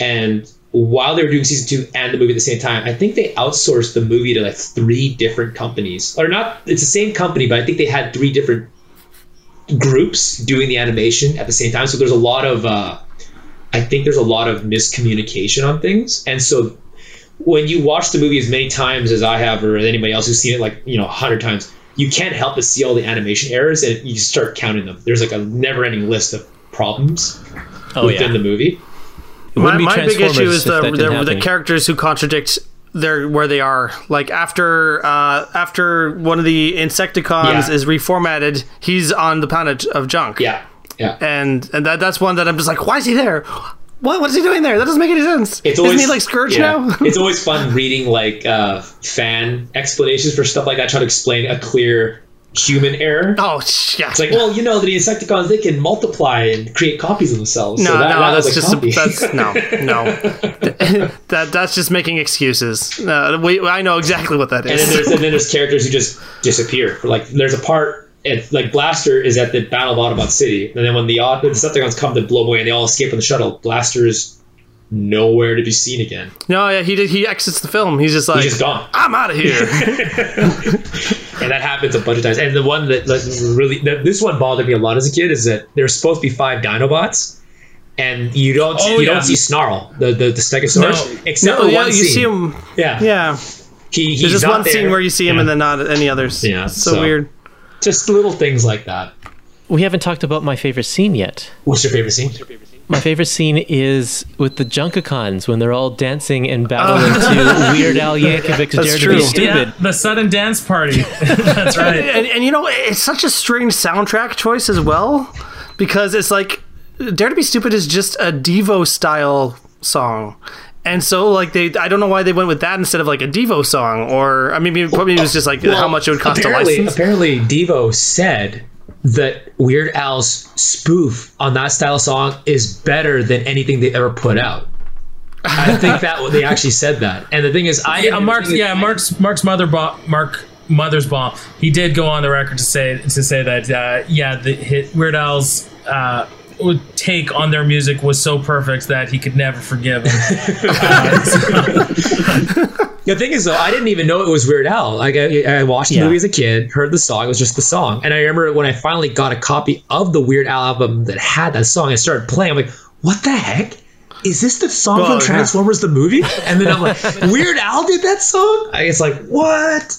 And while they were doing season two and the movie at the same time, I think they outsourced the movie to like three different companies. Or not, it's the same company, but I think they had three different groups doing the animation at the same time. So there's a lot of, uh, I think there's a lot of miscommunication on things. And so when you watch the movie as many times as I have, or anybody else who's seen it like, you know, a hundred times, you can't help but see all the animation errors and you start counting them. There's like a never ending list of problems Oh within yeah. the movie. My, my big issue is the the, the characters who contradict their where they are. Like after uh, after one of the Insecticons Yeah. is reformatted, he's on the planet of junk. Yeah. Yeah. and and that that's one that I'm just like, why is he there? What what is he doing there? That doesn't make any sense. It's Isn't always he like Scourge yeah. now? it's always fun reading like uh, fan explanations for stuff like that, trying to explain a clear human error. oh yeah. It's like, well, you know, the Insecticons they can multiply and create copies of themselves. no, so that, no, that that's a just copy. that's no, no. that that's just making excuses. Uh, we, I know exactly what that is. and then there's and then there's characters who just disappear. Like there's a part. It, like Blaster is at the Battle of Autobot City, and then when the the Decepticons come to blow away and they all escape on the shuttle, Blaster is nowhere to be seen again. no, yeah, he did. He exits the film. He's just like, He's just gone. I'm out of here. And that happens a bunch of times. And the one that like, really, that, this one bothered me a lot as a kid is that there's supposed to be five Dinobots, and you don't Oh, you yeah. don't see Snarl, the the, the Stegosaurus, No. except no, for yeah, one you scene. see him. Yeah, Yeah, He, he's there's just not one scene where you see him Yeah. and then not any others. Yeah, so, so- weird. just little things like that. We haven't talked about my favorite scene yet. What's your favorite scene? My favorite scene is with the Junkacons when they're all dancing and battling Oh. to Weird Al Yankovic's That's Dare true. to Be Stupid. Yeah, the sudden dance party. That's right. And, and you know, it's such a strange soundtrack choice as well, because it's like "Dare to Be Stupid" is just a Devo style song. And so, like they, I don't know why they went with that instead of like a Devo song, or I mean, maybe probably it was just like how much it would cost to license. Apparently, Devo said that Weird Al's spoof on that style song is better than anything they ever put out. I think that they actually said that. And the thing is, I Yeah, Mark's yeah, Mark's Mark's mother bought Mark Mothersbaugh. He did go on the record to say to say that uh, yeah, the hit Weird Al's uh, take on their music was so perfect that he could never forgive him. The thing is, though, I didn't even know it was Weird Al. Like I, I watched the Yeah. movie as a kid, heard the song, it was just the song. And I remember when I finally got a copy of the Weird Al album that had that song, I started playing. I'm like, what the heck? Is this the song Oh, from yeah. Transformers the movie? And then I'm like, Weird Al did that song? I It's like, what?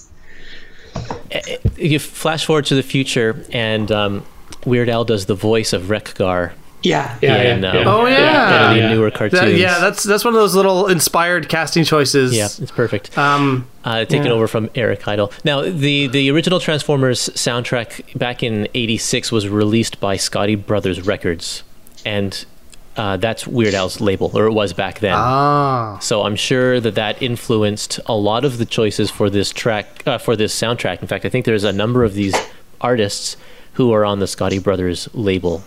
you flash forward to the future and um, Weird Al does the voice of Wreck-Gar. Yeah, yeah, In, yeah, um, yeah. Oh, yeah. in the yeah. newer That- cartoons. yeah, that's that's one of those little inspired casting choices. yeah, it's perfect. Um, uh, taken Yeah. over from Eric Idle. Now, the the original Transformers soundtrack back in '86 was released by Scotti Brothers Records, and uh, that's Weird Al's label, or it was back then. ah. So I'm sure that that influenced a lot of the choices for this track, uh, for this soundtrack. In fact, I think there's a number of these artists who are on the Scotti Brothers label.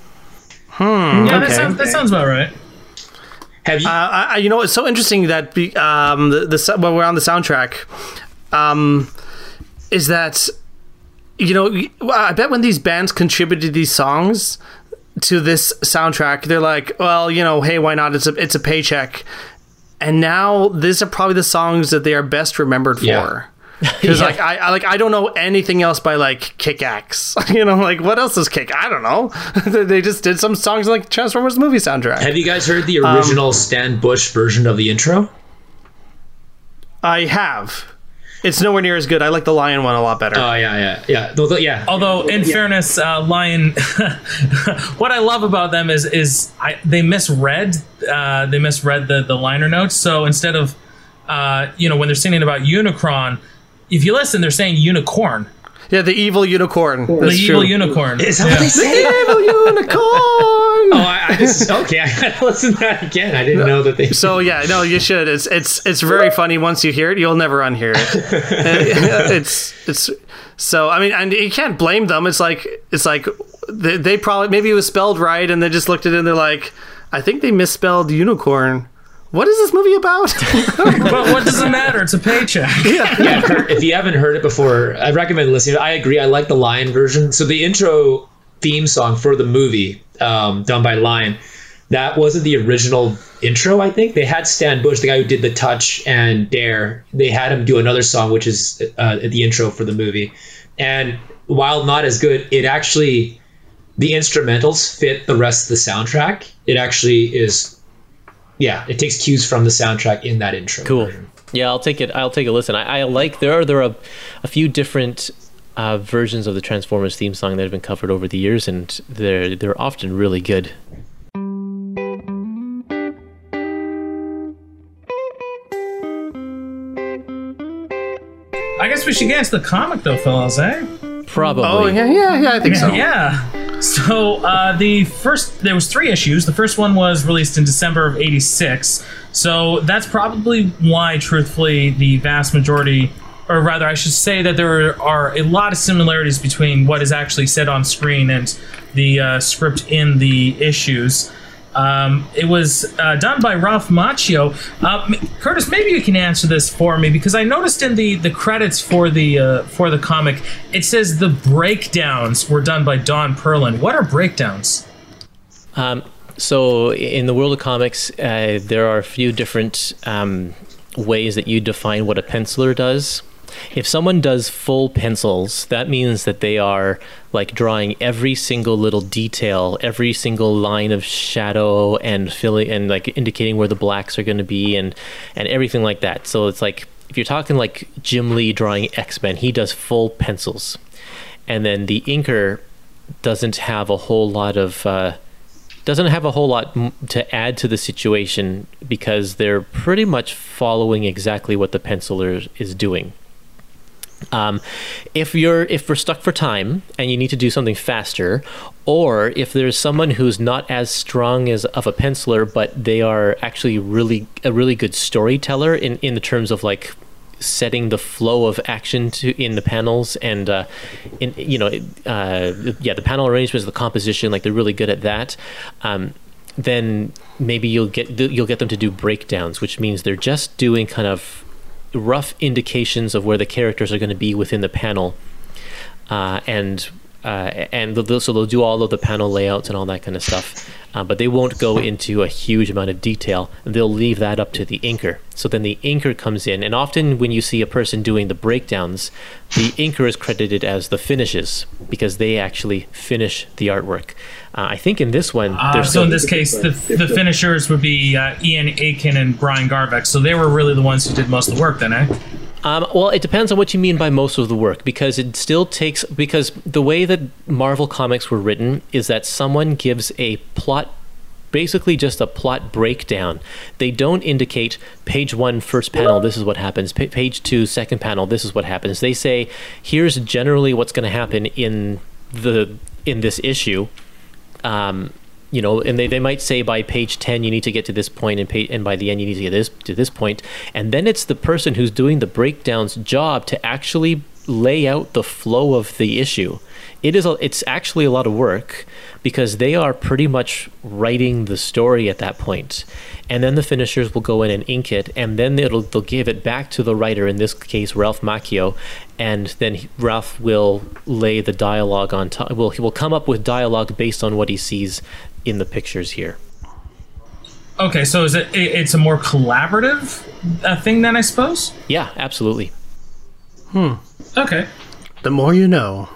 Yeah, that, sounds, that sounds about right. Have you? Uh, I, I- you know, it's so interesting that be, um, the, the when we're on the soundtrack, um, is that you know, I bet when these bands contributed these songs to this soundtrack, they're like, well, you know, hey, why not? It's a it's a paycheck, and now these are probably the songs that they are best remembered Yeah. for. Because like I, I like I don't know anything else by like Kick Axe. you know, like what else is Kick? I don't know. they just did some songs like Transformers movie soundtrack. have you guys heard the Um, original Stan Bush version of the intro? I have. It's nowhere near as good. I like the lion one a lot better. Oh yeah, yeah, yeah. Though- though- yeah. Although, in fairness, uh, Lion, what I love about them is is I, they misread uh, they misread the the liner notes. So instead of uh, you know when they're singing about Unicron, if you listen, they're saying unicorn, yeah, the evil unicorn. the That's evil true. unicorn. Is that what they say? evil unicorn. Oh, I, I, this is, okay. I gotta listen to that again. I didn't know that they. So yeah, no, you should. It's it's it's very funny. Once you hear it, you'll never unhear it. it's it's so. I mean, and you can't blame them. It's like it's like they, they probably maybe it was spelled right, and they just looked at it and they're like, I think they misspelled unicorn. What is this movie about? but what does it matter? It's a paycheck. yeah, Kurt, if you haven't heard it before, I recommend listening. I agree. I like the Lion version. So the intro theme song for the movie, um, done by Lion, that wasn't the original intro. I think they had Stan Bush, the guy who did the Touch and Dare. They had him do another song, which is uh, the intro for the movie. And while not as good, it actually the instrumentals fit the rest of the soundtrack. It actually is. Yeah, it takes cues from the soundtrack in that intro. Cool. version. Yeah, I'll take it. I'll take a listen. I, I like there are there are a, a few different uh, versions of the Transformers theme song that have been covered over the years, and they're they're often really good. I guess we should get into the comic though, fellas, eh? Probably. oh yeah, yeah, yeah. I think so. Yeah. So uh, the first, there was three issues. The first one was released in December of '86. So that's probably why, truthfully, the vast majority, or rather, I should say that there are a lot of similarities between what is actually said on screen and the uh, script in the issues. Um, it was uh, done by Ralph Macchio. Uh, Kurtis, maybe you can answer this for me because I noticed in the, the credits for the uh, for the comic it says the breakdowns were done by Don Perlin. What are breakdowns? Um, so in the world of comics, uh, there are a few different um, ways that you define what a penciler does. If someone does full pencils, that means that they are like drawing every single little detail, every single line of shadow and filling and like indicating where the blacks are going to be and and everything like that. So it's like if you're talking like Jim Lee drawing X-Men, he does full pencils. And then the inker doesn't have a whole lot of uh, doesn't have a whole lot to add to the situation because they're pretty much following exactly what the penciler is doing. Um, if you're if we're stuck for time and you need to do something faster, or if there's someone who's not as strong as of a penciler, but they are actually really a really good storyteller in in the terms of like setting the flow of action to in the panels and uh, in you know uh, yeah the panel arrangements the composition like they're really good at that um, then maybe you'll get you'll get them to do breakdowns which means they're just doing kind of rough indications of where the characters are going to be within the panel uh, and uh, and they'll, so they'll do all of the panel layouts and all that kind of stuff, uh, but they won't go into a huge amount of detail. They'll leave that up to the inker. So then the inker comes in, and often when you see a person doing the breakdowns, the inker is credited as the finishes because they actually finish the artwork. Uh, I think in this one, Uh, there's so in this case, the, the finishers would be uh, Ian Akin and Brian Garvey. So they were really the ones who did most of the work, then, eh? Um, well, it depends on what you mean by most of the work, because it still takes because the way that Marvel comics were written is that someone gives a plot. Basically, just a plot breakdown. They don't indicate page one, first panel, this is what happens. Pa- page two, second panel, this is what happens. They say, here's generally what's going to happen in the in this issue, um, you know, and they, they might say by page 10 you need to get to this point and, pay, and by the end you need to get this to this point. And then it's the person who's doing the breakdowns job to actually lay out the flow of the issue. It is a, it's actually a lot of work because they are pretty much writing the story at that point and then the finishers will go in and ink it and then it'll they'll give it back to the writer in this case Ralph Macchio and then he, Ralph will lay the dialogue on top will he will come up with dialogue based on what he sees in the pictures here Okay, so is it? it- It's a more collaborative uh, thing then, I suppose. yeah absolutely Hmm. Okay. The more you know.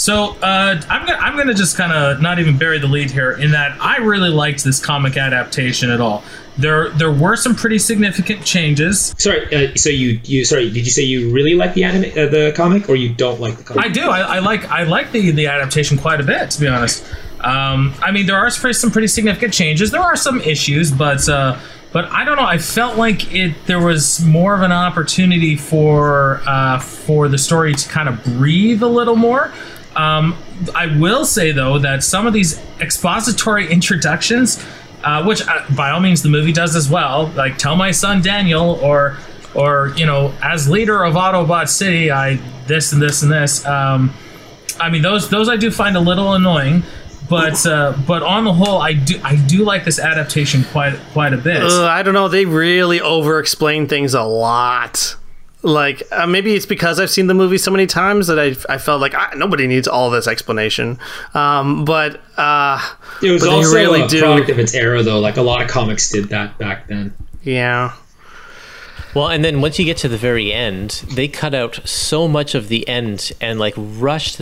So uh, I'm gonna I'm gonna just kind of not even bury the lead here in that I really liked this comic adaptation at all. There there were some pretty significant changes. Sorry, uh, so you you sorry, did you say you really like the anime, uh, the comic, or you don't like the comic? I do. I, I like I like the the adaptation quite a bit, to be honest. Um, I mean, there are some pretty significant changes. There are some issues, but uh, but I don't know. I felt like it there was more of an opportunity for uh, for the story to kind of breathe a little more. Um, I will say though that some of these expository introductions, uh, which uh, by all means the movie does as well, like "Tell my son Daniel" or or you know, as leader of Autobot City, I this and this and this. Um, I mean, those those I do find a little annoying, but uh, but on the whole, I do I do like this adaptation quite quite a bit. Ugh, I don't know. They really over explain things a lot. Like uh, maybe it's because I've seen the movie so many times that I, I felt like ah, nobody needs all this explanation. Um, but uh, it was but also really a do- product of its era, though. Like a lot of comics did that back then. yeah, Well, and then once you get to the very end, they cut out so much of the end and like rushed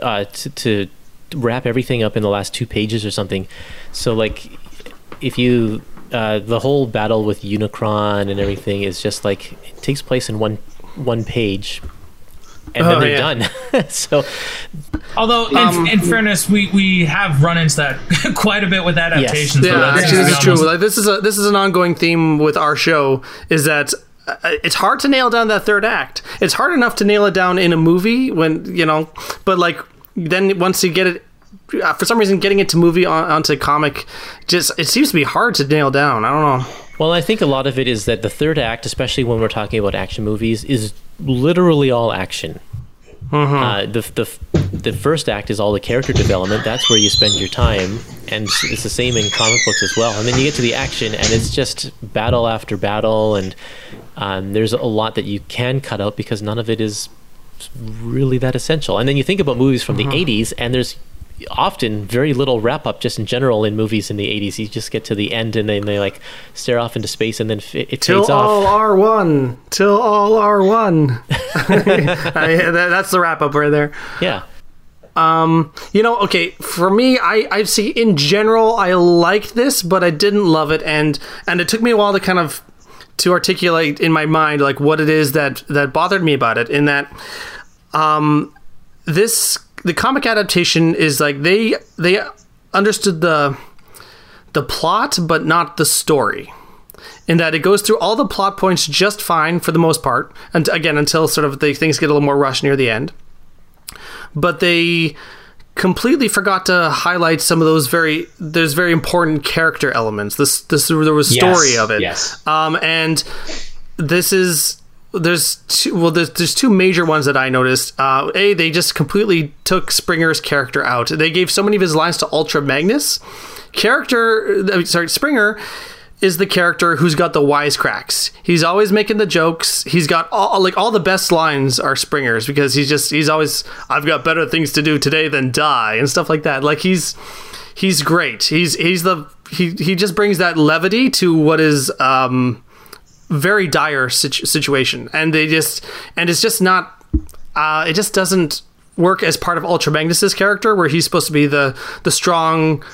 uh, to, to wrap everything up in the last two pages or something. So like, if you uh, the whole battle with Unicron and everything is just like it takes place in one one page, and Oh, then they're yeah. done. so Although, in, Um, in fairness, we, we have run into that quite a bit with adaptations. yeah. so that's Actually, this is true. Like this is a this is an ongoing theme with our show. Is that uh, it's hard to nail down that third act. It's hard enough to nail it down in a movie when you know, but like then once you get it. Uh, For some reason, getting it to movie on, onto comic, just it seems to be hard to nail down. I don't know. Well, I think a lot of it is that the third act, especially when we're talking about action movies, is literally all action. Uh, the, the the first act is all the character development. That's where you spend your time, and it's the same in comic books as well. And then you get to the action, and it's just battle after battle, and um, there's a lot that you can cut out because none of it is really that essential. And then you think about movies from the '80s, and there's often very little wrap up just in general in movies in the 80s you just get to the end and then they like stare off into space and then f- it Till fades all off are one. Till all are one. I, that, that's the wrap up right there. yeah You know, okay, for me, I I see in general I liked this, but I didn't love it, and and it took me a while to kind of to articulate in my mind like what it is that that bothered me about it. In that, um, this the comic adaptation is like they they understood the the plot, but not the story. In that it goes through all the plot points just fine for the most part, and again until sort of the things get a little more rushed near the end but they completely forgot to highlight some of those very there's very important character elements this this there was story Yes, of it yes. um and this is there's two well there's, there's two major ones that i noticed uh a they just completely took springer's character out they gave so many of his lines to ultra magnus character sorry springer is the character who's got the wisecracks. He's always making the jokes. He's got all like all the best lines are Springer's because he's just he's always I've got better things to do today than die and stuff like that. Like he's he's great. He's he's the he he just brings that levity to what is um very dire situ- situation and they just and it's just not uh it just doesn't work as part of Ultra Magnus's character where he's supposed to be the the strong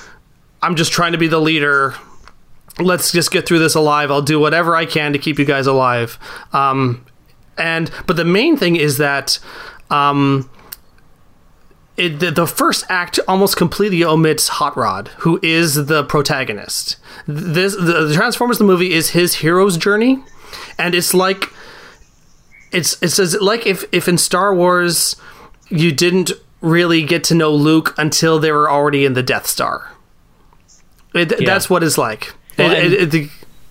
I'm just trying to be the leader let's just get through this alive. I'll do whatever I can to keep you guys alive. Um, and but the main thing is that um, it, the, the first act almost completely omits Hot Rod, who is the protagonist. This the, the Transformers the movie is his hero's journey, and it's like it's it's as like if if in Star Wars you didn't really get to know Luke until they were already in the Death Star. It, Yeah. That's what it's like. Well, it- the-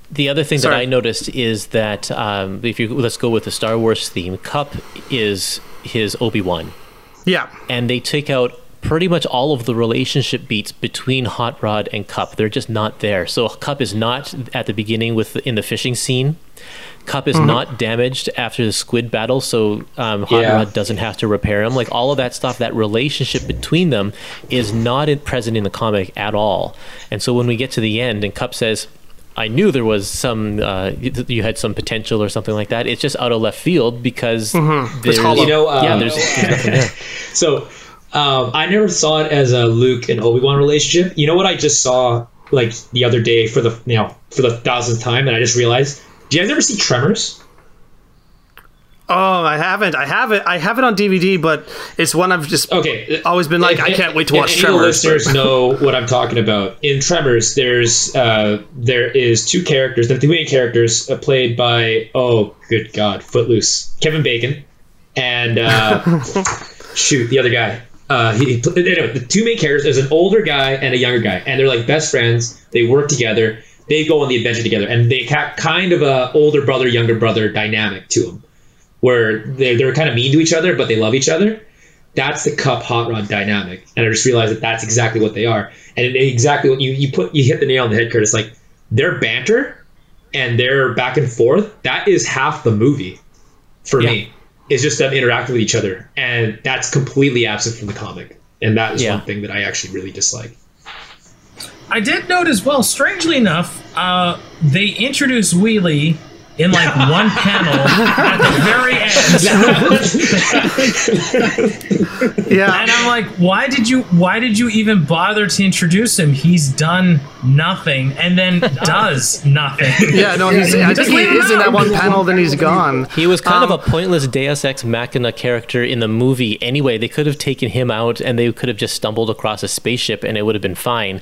The other thing Sorry. that I noticed is that um, if you let's go with the Star Wars theme, Kup is his Obi Wan, yeah, and they take out pretty much all of the relationship beats between Hot Rod and Kup. They're just not there. So Kup is not at the beginning with in the fishing scene. Kup is Mm-hmm. not damaged after the squid battle, so um, Hot Yeah. Rod doesn't have to repair him. Like all of that stuff, that relationship between them is not in, present in the comic at all. And so when we get to the end, and Kup says, "I knew there was some, uh, you, you had some potential or something like that," it's just out of left field because there's, hollow. You know, uh, yeah, there's, there's nothing there. So um, I never saw it as a Luke and Obi Wan relationship. You know what I just saw like the other day for the you know for the thousandth time, and I just realized. Do you guys ever see Tremors? Oh, I haven't. I have it. I have it on DVD, but it's one I've just Okay, always been like, If- I can't wait to if watch the Tremors. listeners know what I'm talking about. In Tremors, there's uh, there is two characters. The two main characters uh, played by oh good god, Footloose, Kevin Bacon, and uh, shoot the other guy. Uh, he, he- anyway, the two main characters is an older guy and a younger guy, and they're like best friends. They work together. They go on the adventure together, and they have kind of a older brother younger brother dynamic to them, where they they're kind of mean to each other, but they love each other that's the Kup hot rod dynamic. And i just realized that that's exactly what they are. And it, exactly what you, you put you hit the nail on the head Kurtis. Like their banter and their back and forth that is half the movie for Yeah. me. Is just them interacting with each other. And that's completely absent from the comic. And that is Yeah. one thing that i actually really dislike. I did note as well, strangely enough, uh, they introduced Wheelie in like one panel at the very end. yeah, And I'm like, why did you why did you even bother to introduce him? He's done nothing and then does nothing. yeah. No, he's. I Just think he is in that one panel. Then he's gone. He was kind Um, of a pointless Deus Ex Machina character in the movie anyway. They could have taken him out and they could have just stumbled across a spaceship and it would have been fine.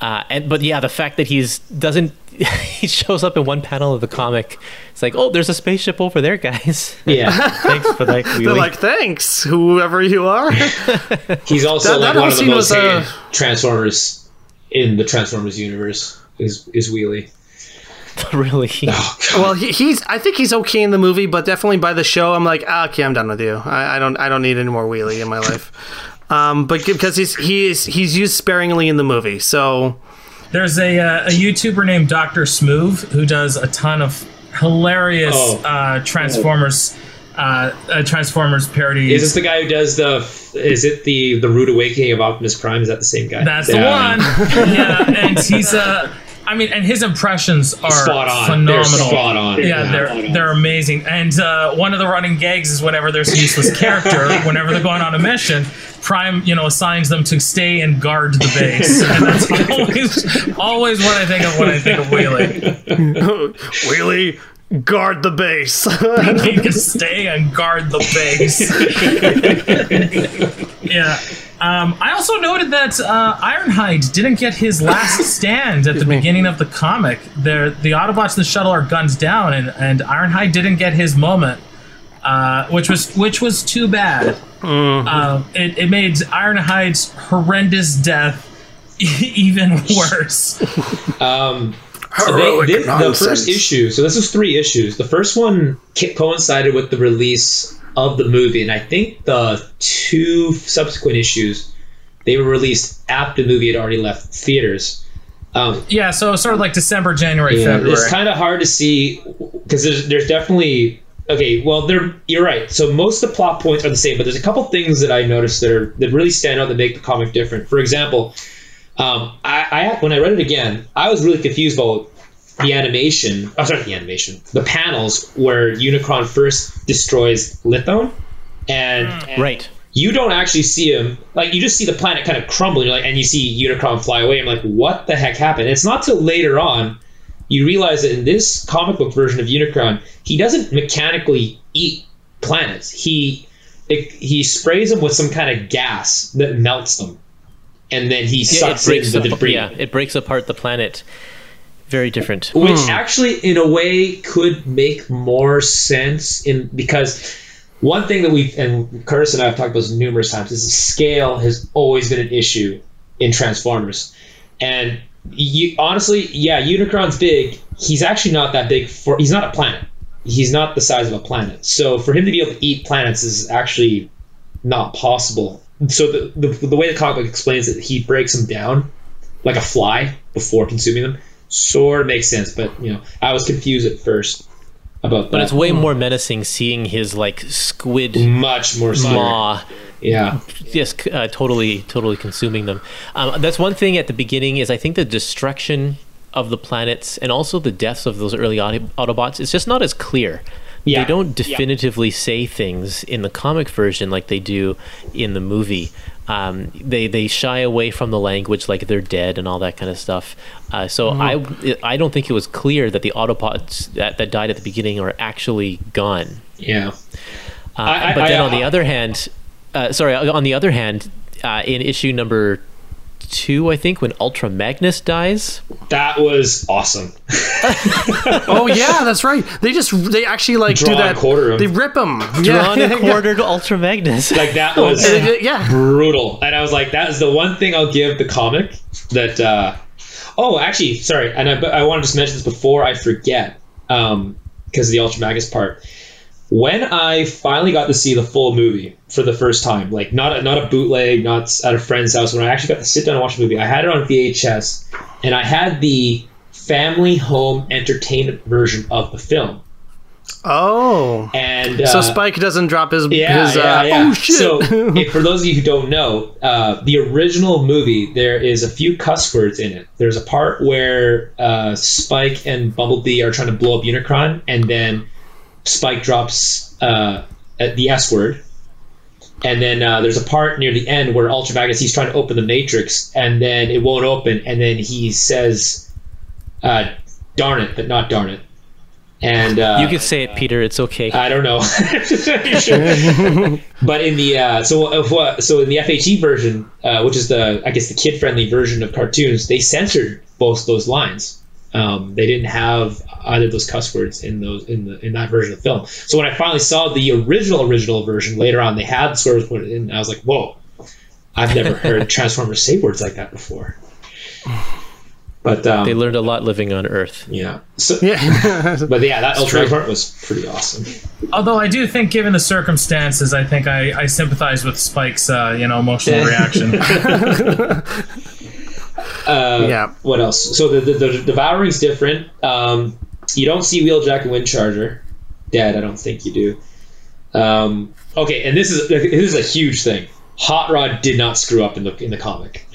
Uh, and but yeah, the fact that he's doesn't he shows up in one panel of the comic, it's like, oh, there's a spaceship over there, guys. yeah Thanks for that. They're like, thanks, whoever you are. he's also That- like that one of the most was, uh, transformers in the transformers universe is is wheelie really. well, he, he's. I think he's okay in the movie, but definitely by the show, I'm like, ah, okay, I'm done with you. I, I don't. I don't need any more wheelie in my life. Um, but because he's he is he's used sparingly in the movie, so There's a uh, a YouTuber named Dr. Smooth who does a ton of hilarious Oh. uh, Transformers uh, uh, Transformers parodies. Is this the guy who does the? Is it the the rude awakening of Optimus Prime? Is that the same guy? That's the one. yeah, and he's uh I mean, and his impressions are Spot on. phenomenal. They're spot on. Yeah, they're they're amazing. And uh, one of the running gags is whenever there's a useless character, whenever they're going on a mission, Prime, you know, assigns them to stay and guard the base. And that's always always what I think of when I think of Wheelie. wheelie guard the base. He can stay and guard the base. yeah. Um, I also noted that uh, Ironhide didn't get his last stand at the beginning of the comic. There, the Autobots and the shuttle are guns down, and, and Ironhide didn't get his moment, uh, which was which was too bad. Uh, it, it made Ironhide's horrendous death even worse. Um, so they, Heroic this, the first issue. So this was three issues. The first one coincided with the release of the movie, and I think the two subsequent issues they were released after the movie had already left theaters. Um, Yeah, so sort of like December, January, Yeah, February. It's kind of hard to see because there's there's definitely okay. Well, there you're right. So most of the plot points are the same, but there's a couple things that I noticed that are that really stand out that make the comic different. For example, um, I, I when I read it again, I was really confused about the animation. Oh, sorry, the animation, the panels where Unicron first destroys Lithone, and hmm. Right. you don't actually see him like you just see the planet kind of crumbling, like and you see unicron fly away i'm like what the heck happened it's not till later on you realize that in this comic book version of Unicron, he doesn't mechanically eat planets. He it, he sprays them with some kind of gas that melts them, and then he Yeah, it sucks in the up- debris. yeah, it breaks apart the planet. Very different. which hmm. actually in a way could make more sense in because one thing that we've and Kurtis and I have talked about this numerous times is scale has always been an issue in Transformers, and you honestly, yeah, Unicron's big. He's actually not that big for. He's not a planet. He's not the size of a planet. So for him to be able to eat planets is actually not possible. So the the, the way the comic explains it, he breaks them down like a fly before consuming them. Sort of makes sense, but you know, I was confused at first about that. But it's way more menacing seeing his like squid much more maw. Yeah, just uh, totally totally consuming them. Um, that's one thing at the beginning is i think the destruction of the planets and also the deaths of those early autobots is just not as clear Yeah. they don't definitively say things in the comic version like they do in the movie. Um, they they shy away from the language like they're dead and all that kind of stuff. Uh, so I I don't think it was clear that the Autobots that, that died at the beginning are actually gone. Yeah. uh, I- I- but then I- on the other hand, uh, sorry, on the other hand, uh, in issue number two, I think when Ultra Magnus dies, That was awesome. Oh yeah, that's right. They just they actually like Draw do that. and quarter 'em. They rip them. drawn yeah, and yeah. quartered Ultra Magnus. Like that was Yeah. brutal, and I was like, that is the one thing I'll give the comic that. uh Oh, actually, sorry, and I, I want to just mention this before I forget, um, because of the Ultra Magnus part. When I finally got to see the full movie for the first time, like not a, not a bootleg, not at a friend's house, when I actually got to sit down and watch the movie, I had it on VHS, and I had the family home entertainment version of the film. Oh. And uh, So Spike doesn't drop his yeah, his yeah, uh, yeah. oh shit. So, if, for those of you who don't know, uh, the original movie, there is a few cuss words in it. There's a part where uh, Spike and Bumblebee are trying to blow up Unicron, and then Spike drops uh, the S word. And then uh, there's a part near the end where Ultra Magnus he's trying to open the Matrix, and then it won't open, and then he says, uh, "Darn it," but not "darn it." And uh, you could say it, Peter. It's okay. I don't know. But in the uh, so uh, what- so in the FHE version, uh, which is the I guess the kid friendly version of cartoons, they censored both those lines. Um, they didn't have either of those cuss words in those in the in that version of the film. So when I finally saw the original original version later on, they had the swear words put in. I was like, whoa, I've never heard Transformers say words like that before. But um, they learned a lot living on Earth. yeah. So, yeah. but yeah, that Ultra true. part was pretty awesome. Although I do think, given the circumstances, I think I, I sympathize with Spike's, uh, you know, emotional reaction. Uh, Yeah. What else? So the the, the devouring's different. Um, you don't see Wheeljack and Windcharger dead. I don't think you do. Um, okay, and this is this is a huge thing. Hot Rod did not screw up in the in the comic.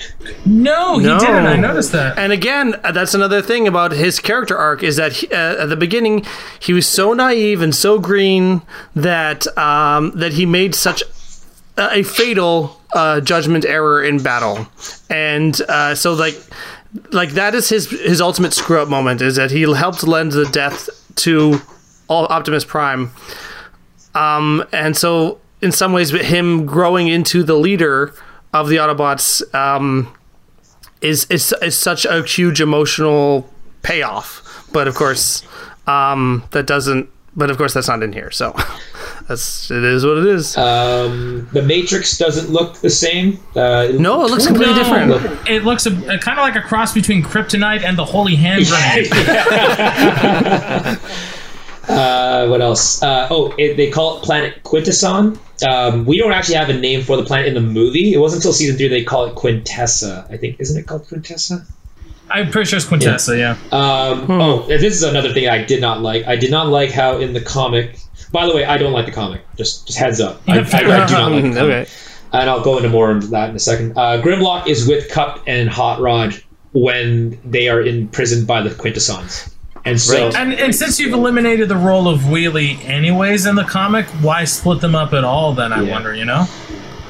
no, he No. didn't. I noticed that. And again, uh, that's another thing about his character arc is that he, uh, at the beginning he was so naive and so green that um, that he made such a, a fatal uh, judgment error in battle, and uh, so like like that is his his ultimate screw up moment is that he helped lend the death to Optimus Prime, um, and so in some ways, him growing into the leader of the Autobots. Um, is, is is such a huge emotional payoff. But of course, um, that doesn't. But of course, that's not in here. So that's it is what it is. Um, the Matrix doesn't look the same. Uh, no, it looks completely No, different. it looks a, a, kind of like a cross between Kryptonite and the Holy Hand Grenade. Uh, what else? Uh, oh, it, they call it Planet Quintesson. Um, we don't actually have a name for the planet in the movie. It wasn't until season three they call it Quintessa. I think isn't it called Quintessa? I'm pretty sure it's Quintessa, yeah. Um, Oh, this is another thing I did not like. I did not like how in the comic. By the way, I don't like the comic. Just, just heads up. I, I, I do not like the comic. okay. And I'll go into more into that in a second. Uh, Grimlock is with Kup and Hot Rod when they are imprisoned by the Quintessons. And so, And, and since you've eliminated the role of Wheelie anyways in the comic, why split them up at all then, I Yeah. wonder, you know?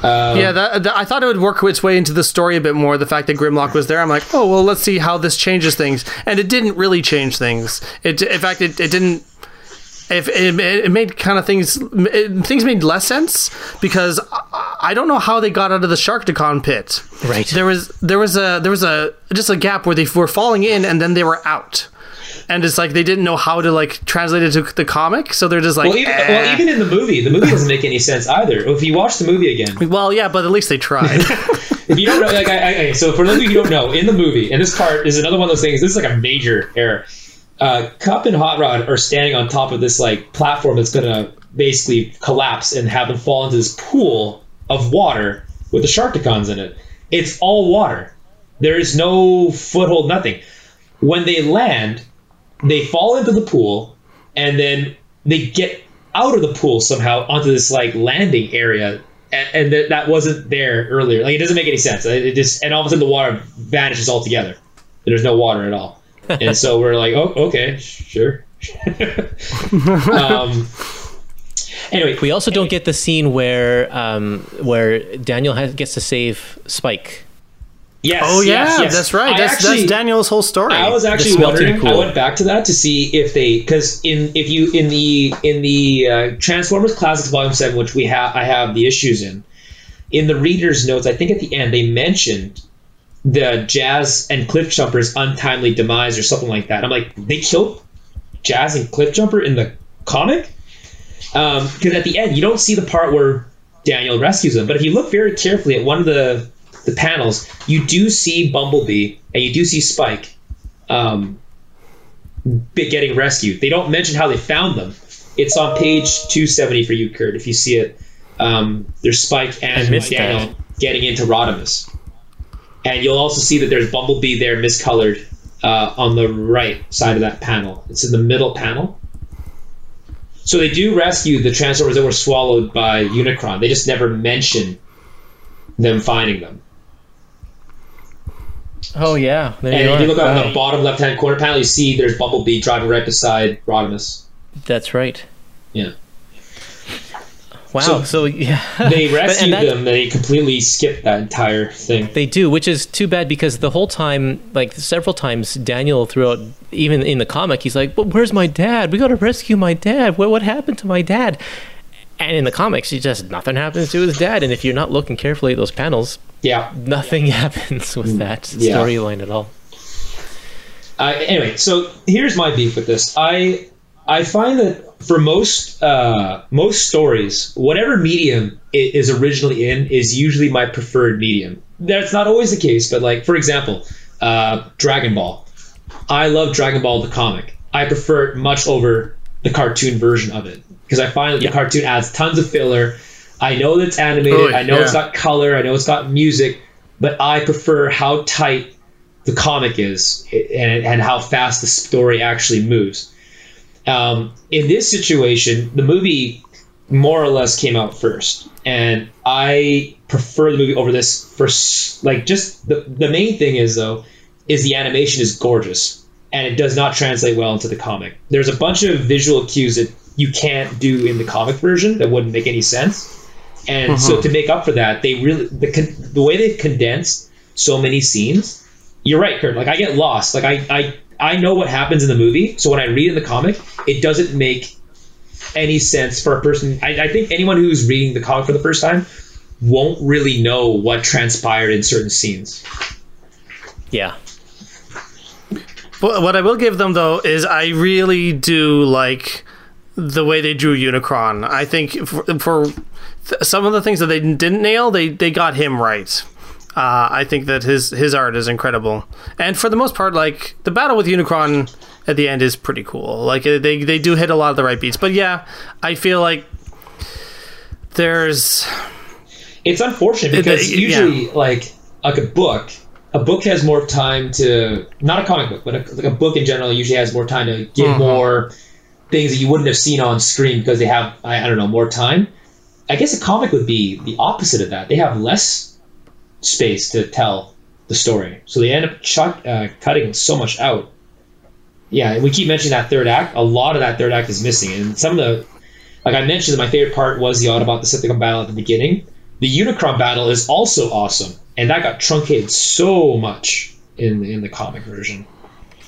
yeah, that, that- I thought it would work its way into the story a bit more. The fact that Grimlock was there, I'm like, oh well, let's see how this changes things, and it didn't really change things. It, in fact, it, it didn't. If it, it made kind of things, it, things made less sense because I, I don't know how they got out of the Sharkticon pit. Right. There was there was a there was a just a gap where they were falling in and then they were out. And it's like they didn't know how to like translate it to the comic, so they're just like, Well, even, "Eh." well, even in the movie, the movie doesn't make any sense either. If you watch the movie again, well, yeah, but at least they tried. if you don't know, like, I, I, so for those of you who don't know, in the movie, and this part is another one of those things. This is like a major error. Uh, Kup and Hot Rod are standing on top of this like platform that's gonna basically collapse and have them fall into this pool of water with the Sharkticons in it. It's all water. There is no foothold, nothing. When they land, they fall into the pool, and then they get out of the pool somehow onto this like landing area and, and that that wasn't there earlier. Like it doesn't make any sense. It just and all of a sudden the water vanishes altogether. There's no water at all, and so we're like, oh, okay, sure. um, anyway, We also don't get the scene where um, where Daniel has, gets to save Spike. yes, Oh yeah, yes, yes. that's right. That's actually- that's Daniel's whole story. I was actually smelting wondering. I went back to that to see if they because in if you in the in the uh, Transformers Classics Volume Seven, which we have I have the issues in. In the reader's notes, I think at the end they mentioned the Jazz and Cliff Jumper's untimely demise or something like that. I'm like, they killed Jazz and Cliff Jumper in the comic because at the end you don't see the part where Daniel rescues them, but if you look very carefully at one of the the panels, you do see Bumblebee and you do see Spike um, getting rescued. They don't mention how they found them. It's on page 270 for you, Kurt. If you see it, um, there's Spike and Daniel that. getting into Rodimus, and you'll also see that there's Bumblebee there, miscolored, uh, on the right side of that panel. It's in the middle panel. So they do rescue the Transformers that were swallowed by Unicron. They just never mention them finding them. Oh yeah, there And you if you look on Wow. the bottom left-hand corner panel, you see there's Bumblebee driving right beside Rodimus. That's right. Yeah. Wow. So- So, yeah, They But- rescued and that- them. They completely skipped that entire thing. They do, which is too bad because the whole time, like several times, Daniel throughout, even in the comic, he's like, "But where's my dad? We got to rescue my dad. What what happened to my dad?" And in the comics, he just nothing happens to his dad. And if you're not looking carefully at those panels, Yeah. nothing happens with that Mm, Yeah. storyline at all. Uh, anyway, so here's my beef with this. I I find that for most uh, most stories, whatever medium it is originally in is usually my preferred medium. That's not always the case, but like for example, uh, Dragon Ball. I love Dragon Ball the comic. I prefer it much over the cartoon version of it because I find that the cartoon adds tons of filler. I know that it's animated. Oh, I know it's yeah. got color. I know it's got music, but I prefer how tight the comic is and, and how fast the story actually moves. Um, in this situation, the movie more or less came out first, and I prefer the movie over this for like just the the main thing is though is the animation is gorgeous and it does not translate well into the comic. There's a bunch of visual cues that you can't do in the comic version that wouldn't make any sense. And so to make up for that, they really the the way they've condensed so many scenes. You're right, Kurt. Like I get lost. Like I I I know what happens in the movie, so when I read in the comic, it doesn't make any sense for a person. I, I think anyone who's reading the comic for the first time won't really know what transpired in certain scenes. Yeah. Well, what I will give them though is I really do like the way they drew Unicron. I think for, for th- some of the things that they didn't nail, they they got him right. Uh, I think that his his art is incredible, and for the most part, like the battle with Unicron at the end is pretty cool. Like uh, they they do hit a lot of the right beats. But yeah, I feel like there's It's unfortunate because it- usually, like like a book, a book has more time to not a comic book, but a, like a book in general usually has more time to give more things that you wouldn't have seen on screen because they have I, I don't know more time. I guess a comic would be the opposite of that. They have less space to tell the story, so they end up chuck, uh, cutting so much out. Yeah, we keep mentioning that third act. A lot of that third act is missing, and some of the like I mentioned, my favorite part was the Autobot Decepticon battle at the beginning. the Unicron battle is also awesome, and that got truncated so much in in the comic version.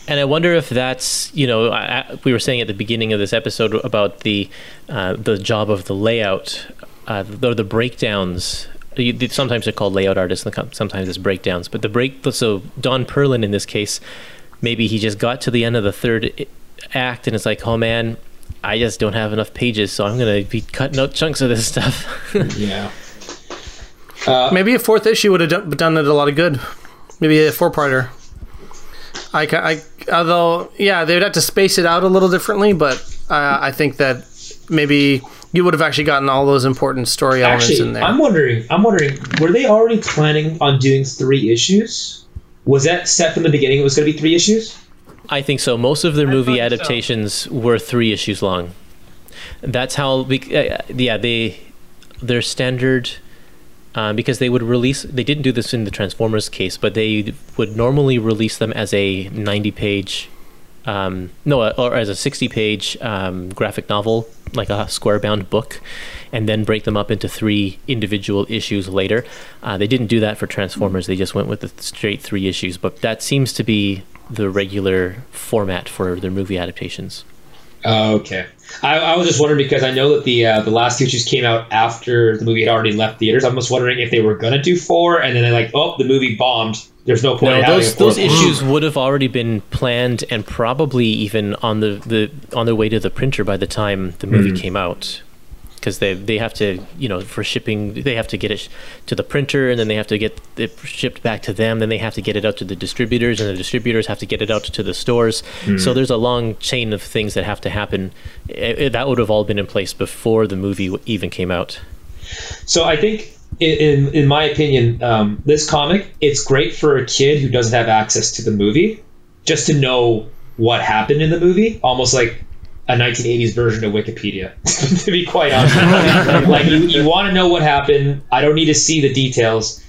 And I wonder if that's you know I, we were saying at the beginning of this episode about the uh, the job of the layout, uh, the, the breakdowns. Sometimes they're called layout artists, sometimes it's breakdowns. But the break, so Don Perlin in this case, maybe he just got to the end of the third act and it's like, oh man, I just don't have enough pages, so I'm gonna be cutting out chunks of this stuff. yeah. Uh, Maybe a fourth issue would have done it a lot of good. Maybe a four-parter. I, I, although, yeah, they'd have to space it out a little differently, but uh, I think that maybe you would have actually gotten all those important story elements actually, in there. I'm wondering, I'm wondering, were they already planning on doing three issues? Was that set from the beginning? It was going to be three issues. I think so. Most of their movie adaptations so. were three issues long. That's how. Uh, yeah, they their standard uh, because they would release. They didn't do this in the Transformers case, but they would normally release them as a ninety-page, um, no, or as a sixty-page um, graphic novel, like a square-bound book, and then break them up into three individual issues later. Uh, they didn't do that for Transformers. They just went with the straight three issues. But that seems to be the regular format for their movie adaptations. Oh, okay. I, I, was just wondering because I know that the uh, the last two issues came out after the movie had already left theaters. I'm just wondering if they were gonna do four, and then they're like, oh, the movie bombed. There's no point. No, those those issues would have already been planned and probably even on the, the on their way to the printer by the time the movie mm. came out because they they have to you know for shipping they have to get it to the printer and then they have to get it shipped back to them then they have to get it out to the distributors and the distributors have to get it out to the stores mm. so there's a long chain of things that have to happen it, it, that would have all been in place before the movie even came out so i think in in my opinion um, this comic it's great for a kid who doesn't have access to the movie just to know what happened in the movie almost like a 1980s version of Wikipedia, to be quite honest. like, you, you want to know what happened. I don't need to see the details.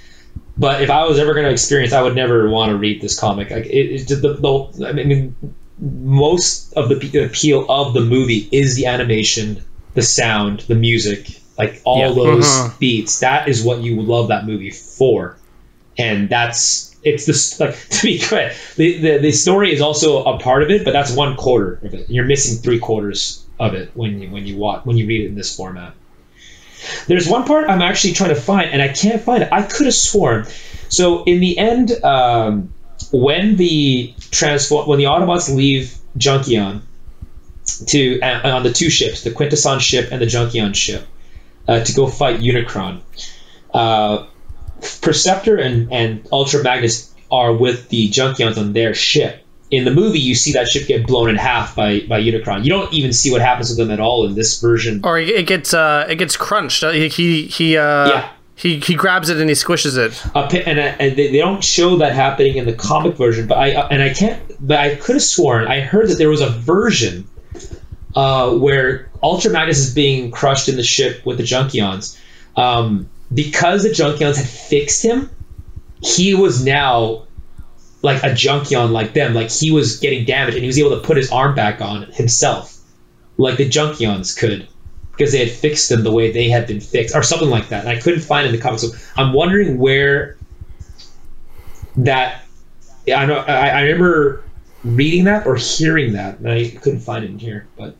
But if I was ever going to experience, I would never want to read this comic. Like, it, it the, the, I mean, most of the appeal of the movie is the animation, the sound, the music, like all yeah. those uh-huh. beats. That is what you love that movie for, and that's it's this like to be clear, the, the the story is also a part of it, but that's one quarter of it. You're missing three quarters of it when you when you watch when you read it in this format. There's one part I'm actually trying to find, and I can't find it. I could have sworn. So in the end, um, when the transform when the Autobots leave Junkion to uh, on the two ships, the Quintesson ship and the Junkion ship, uh, to go fight Unicron. Uh, Perceptor and, and Ultra Magnus are with the Junkions on their ship. In the movie, you see that ship get blown in half by, by Unicron. You don't even see what happens to them at all in this version. Or it gets uh, it gets crunched. Uh, he he, he uh, yeah. He, he grabs it and he squishes it. and uh, and they, they don't show that happening in the comic version, but I uh, and I can't. But I could have sworn I heard that there was a version uh, where Ultra Magnus is being crushed in the ship with the Junkions. Um, because the Junkions had fixed him, he was now like a Junkion like them. Like he was getting damaged and he was able to put his arm back on himself, like the Junkions could, because they had fixed him the way they had been fixed, or something like that. And I couldn't find in the comics. So I'm wondering where that. I know. I, I remember reading that or hearing that, and I couldn't find it in here, but.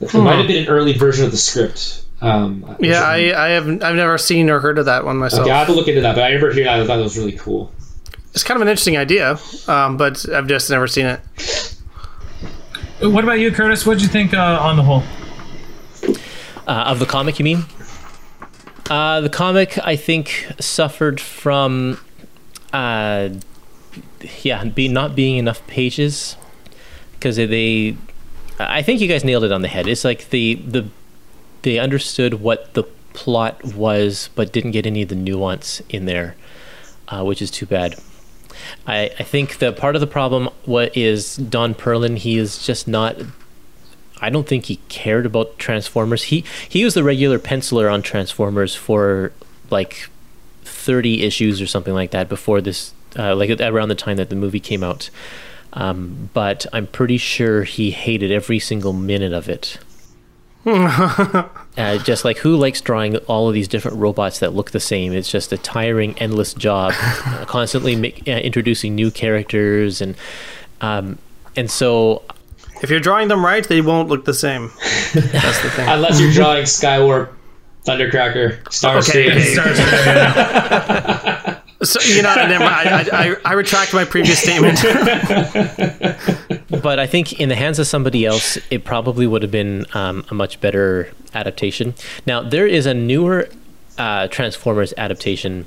It might have been an early version of the script. Um, yeah, I, I have I've never seen or heard of that one myself. Okay, I have to look into that, but I remember hearing that. I thought it was really cool. It's kind of an interesting idea, um, but I've just never seen it. What about you, Kurtis? What did you think uh, on the whole? Uh, of the comic, you mean? Uh, the comic, I think, suffered from, uh, yeah, be, not being enough pages because they. I think you guys nailed it on the head. It's like the the they understood what the plot was, but didn't get any of the nuance in there, uh, which is too bad. I, I think that part of the problem what is Don Perlin. He is just not. I don't think he cared about Transformers. He he was the regular penciler on Transformers for like thirty issues or something like that before this, uh, like around the time that the movie came out. Um, but I'm pretty sure he hated every single minute of it. Uh, just like who likes drawing all of these different robots that look the same? It's just a tiring, endless job, uh, constantly make, uh, introducing new characters and um, and so If you're drawing them right, they won't look the same. That's the thing. Unless you're drawing Skywarp, Thundercracker, Starscream. Okay. Stars- yeah. So you know, I, I, I retract my previous statement. but I think in the hands of somebody else, it probably would have been um, a much better adaptation. Now there is a newer uh, Transformers adaptation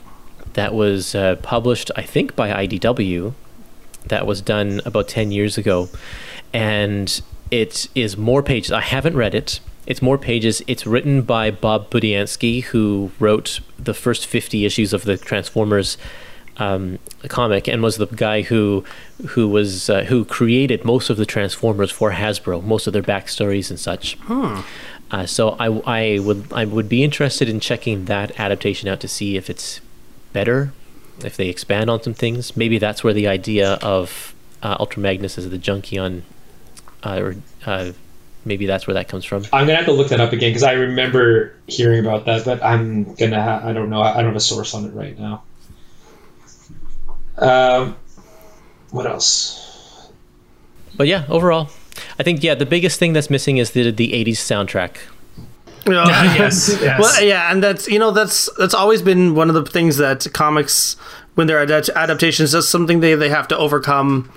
that was uh, published, I think, by IDW. That was done about ten years ago, and it is more pages. I haven't read it. It's more pages. It's written by Bob Budiansky, who wrote the first 50 issues of the Transformers um, comic and was the guy who who was uh, who created most of the Transformers for Hasbro, most of their backstories and such. Uh, so I, I would I would be interested in checking that adaptation out to see if it's better, if they expand on some things. Maybe that's where the idea of uh, Ultra Magnus as the Junkion, uh, or uh, maybe that's where that comes from. I'm gonna have to look that up again because I remember hearing about that, but I'm gonna ha- I don't know I don't have a source on it right now. Um, what else? But yeah, overall, I think yeah the biggest thing that's missing is the the '80s soundtrack. Well, yes, yes. Well, yeah, and that's you know that's that's always been one of the things that comics when they're adapt- adaptations that's something they they have to overcome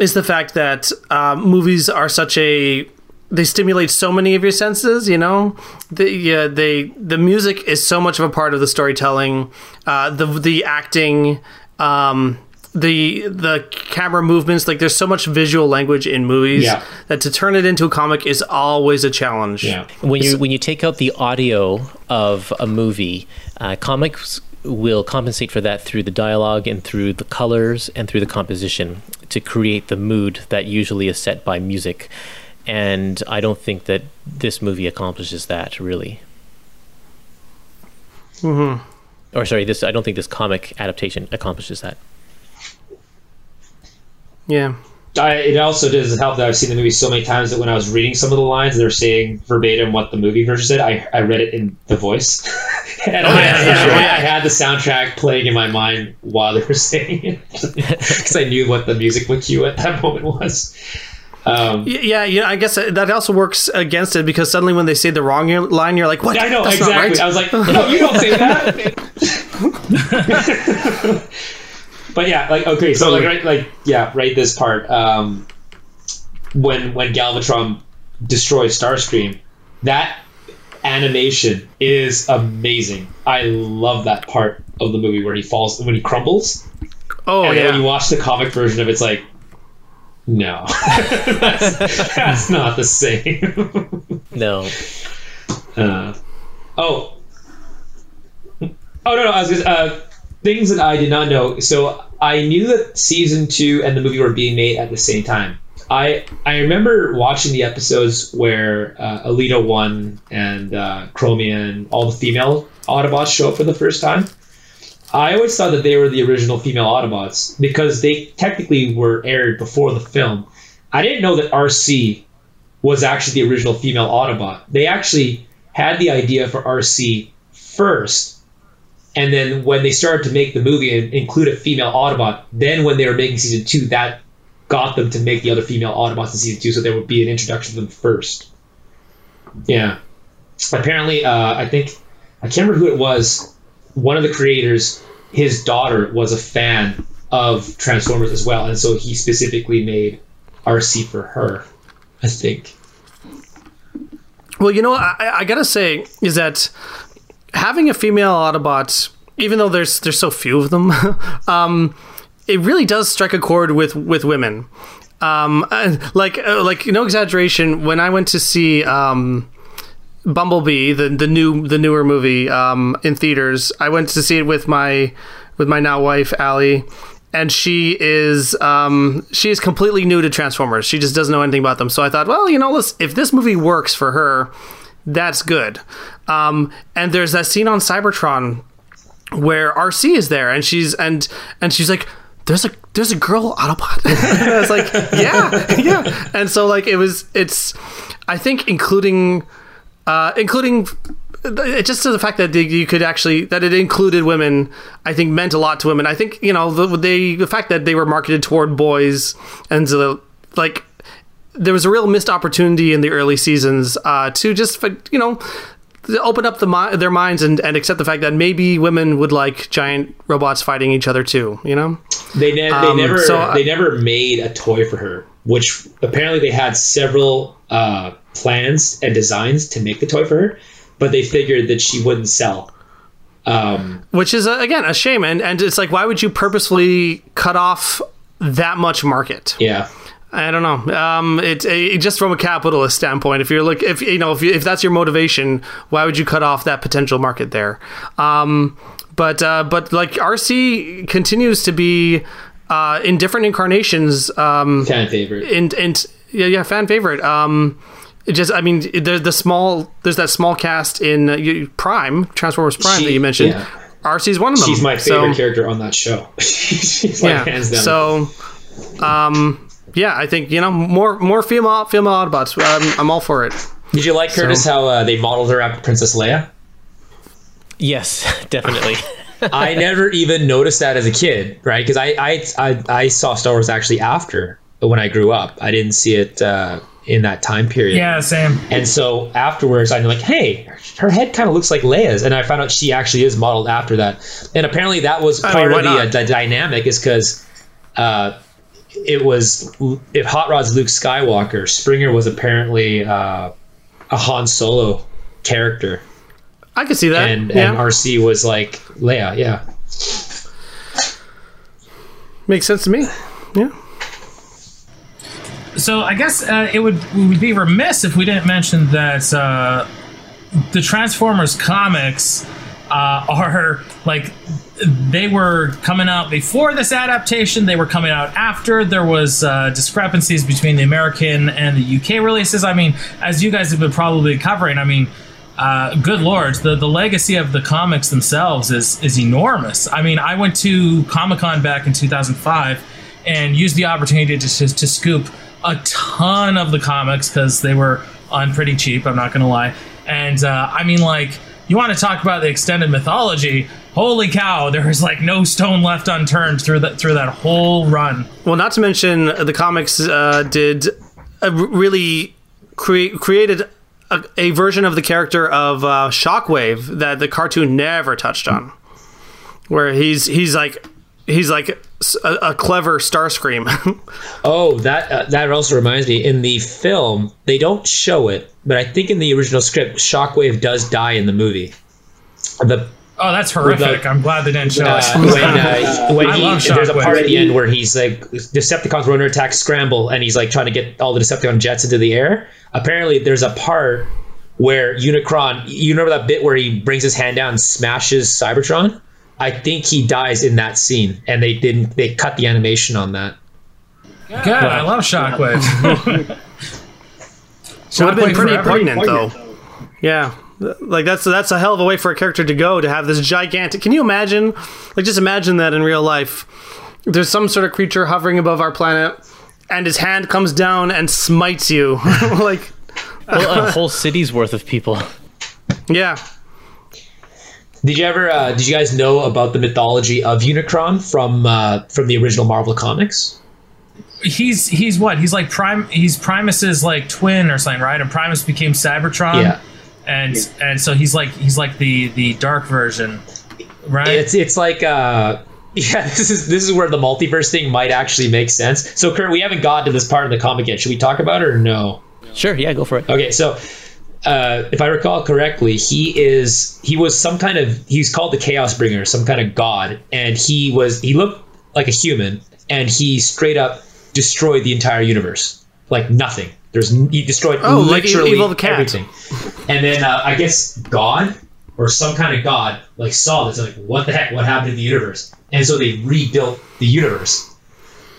is the fact that um, movies are such a they stimulate so many of your senses you know the yeah they the music is so much of a part of the storytelling uh, the the acting um, the the camera movements like there's so much visual language in movies Yeah. that to turn it into a comic is always a challenge Yeah. When you when you take out the audio of a movie, uh, comics will compensate for that through the dialogue and through the colors and through the composition to create the mood that usually is set by music. And I don't think that this movie accomplishes that really. Mm-hmm. Or sorry, this I don't think this comic adaptation accomplishes that. yeah I, it also doesn't help that I've seen the movie so many times that when I was reading some of the lines, they're saying verbatim what the movie version said. I, I read it in the voice, and I, yeah, yeah, I, yeah. I had the soundtrack playing in my mind while they were saying it because I knew what the music cue at that moment was. Um, Yeah, yeah. I guess that also works against it because suddenly when they say the wrong line, you're like, "What? I know That's exactly. Not I was like, no, you don't say that. but yeah, like okay, so like right, like yeah, right. This part, um, when when Galvatron destroys Starscream, that animation is amazing. I love that part of the movie where he falls when he crumbles, Oh and then when you watch the comic version of it, it's like. No, that's, that's not the same. No. Uh, oh. Oh no, no. I was just, uh, things that I did not know. So I knew that season two and the movie were being made at the same time. I I remember watching the episodes where uh, Elita One and uh, Chromia and all the female Autobots show up for the first time. I always thought that they were the original female Autobots because they technically were aired before the film. I didn't know that Arcee was actually the original female Autobot. They actually had the idea for Arcee first, and then when they started to make the movie and include a female Autobot, then when they were making season two, that got them to make the other female Autobots in season two, so there would be an introduction to them first. Yeah. Apparently, uh, I think I can't remember who it was. One of the creators, his daughter was a fan of Transformers as well, and so he specifically made Arcee for her. I think. Well, you know, I, I gotta say is that having a female Autobot, even though there's there's so few of them, um, it really does strike a chord with with women. Um, like uh, like no exaggeration. When I went to see um, Bumblebee, the the new the newer movie um, in theaters, I went to see it with my with my now wife Allie. And she is um, she is completely new to Transformers. She just doesn't know anything about them. So I thought, well, you know, let's, if this movie works for her, that's good. Um, and there's that scene on Cybertron where Arcee is there, and she's and and she's like, "There's a there's a girl Autobot." I was like, "Yeah, yeah." And so like it was it's, I think including uh, including it just to the fact that you could actually that it included women i think meant a lot to women. I think you know the, they the fact that they were marketed toward boys and so, like there was a real missed opportunity in the early seasons uh, to just you know open up the their minds and, and accept the fact that maybe women would like giant robots fighting each other too you know? They, ne- um, they never so, they never made a toy for her which apparently they had several uh, plans and designs to make the toy for her but they figured that she wouldn't sell. Um, Which is uh, again a shame, and and it's like why would you purposefully cut off that much market? Yeah. I don't know. Um, it, it, just from a capitalist standpoint, if you're look, if you know, if, you, if that's your motivation, why would you cut off that potential market there? Um, but uh, but like Arcee continues to be uh, in different incarnations. Um, fan favorite. And and yeah, yeah, fan favorite. Um, it just, I mean, there's the small, there's that small cast in uh, Prime, Transformers Prime she, that you mentioned. Yeah. Arcee's one of them. She's my favorite so, character on that show. She's yeah. hands down. So, um, yeah, I think you know more more female female Autobots. Um, I'm all for it. Did you like Kurtis so, how uh, they modeled her after Princess Leia? Yes, definitely. I never even noticed that as a kid, right? Because I, I, I I saw Star Wars actually after when I grew up. I didn't see it. Uh, in that time period. Yeah, same. And so afterwards, I'm like, hey, her head kind of looks like Leia's, and I found out she actually is modeled after that. And apparently, that was part I mean, of the, uh, the, dynamic, is because uh, it was if Hot Rod's Luke Skywalker, Springer was apparently uh, a Han Solo character. I could see that. And yeah. and Arcee was like Leia, yeah. Makes sense to me. Yeah so I guess uh, it would we would be remiss if we didn't mention that uh, the Transformers comics uh, are like they were coming out before this adaptation. They were coming out after. There was uh, discrepancies between the American and the UK releases. I mean, as you guys have been probably covering, I mean. Uh, good lord, the, the legacy of the comics themselves is is enormous. I mean, I went to Comic Con back in 2005 and used the opportunity to, to, to scoop a ton of the comics because they were on pretty cheap. I'm not gonna lie. And uh, I mean, like, you want to talk about the extended mythology? Holy cow! There is like no stone left unturned through that through that whole run. Well, not to mention the comics uh, did uh, really create created a, a, version of the character of uh, Shockwave that the cartoon never touched on, where he's he's like he's like a, a clever Starscream. oh, that uh, that also reminds me. In the film, they don't show it, but I think in the original script, Shockwave does die in the movie. The Oh, that's horrific! The, I'm glad they didn't show uh, it. when, uh, when he, there's a part at the end where he's like, Decepticons runner attack scramble, and he's like trying to get all the Decepticon jets into the air. Apparently, there's a part where Unicron, you remember that bit where he brings his hand down and smashes Cybertron? I think he dies in that scene, and they didn't. They cut the animation on that. Good. But, I love Shockwave. Shockwave would have been pretty poignant, though. Yeah, like that's that's a hell of a way for a character to go to have this gigantic. Can you imagine? Like, just imagine that in real life. There's some sort of creature hovering above our planet, and his hand comes down and smites you, like well, a whole city's worth of people. Yeah, did you ever? Uh, did you guys know about the mythology of Unicron from uh, from the original Marvel comics? He's he's what? He's like Prime. He's Primus's like twin or something, right? And Primus became Cybertron. Yeah. And yeah. and so he's like he's like the the dark version, right? It's it's like uh yeah, this is this is where the multiverse thing might actually make sense. So, Kurt, we haven't gotten to this part of the comic yet. Should we talk about it or no? Sure. Yeah, go for it. Okay, so uh, if I recall correctly, he is he was some kind of he's called the Chaos Bringer, some kind of god, and he was he looked like a human, and he straight up destroyed the entire universe, like nothing. There's he destroyed oh, literally like everything, and then uh, I guess God or some kind of god like saw this, like what the heck, what happened to the universe, and so they rebuilt the universe,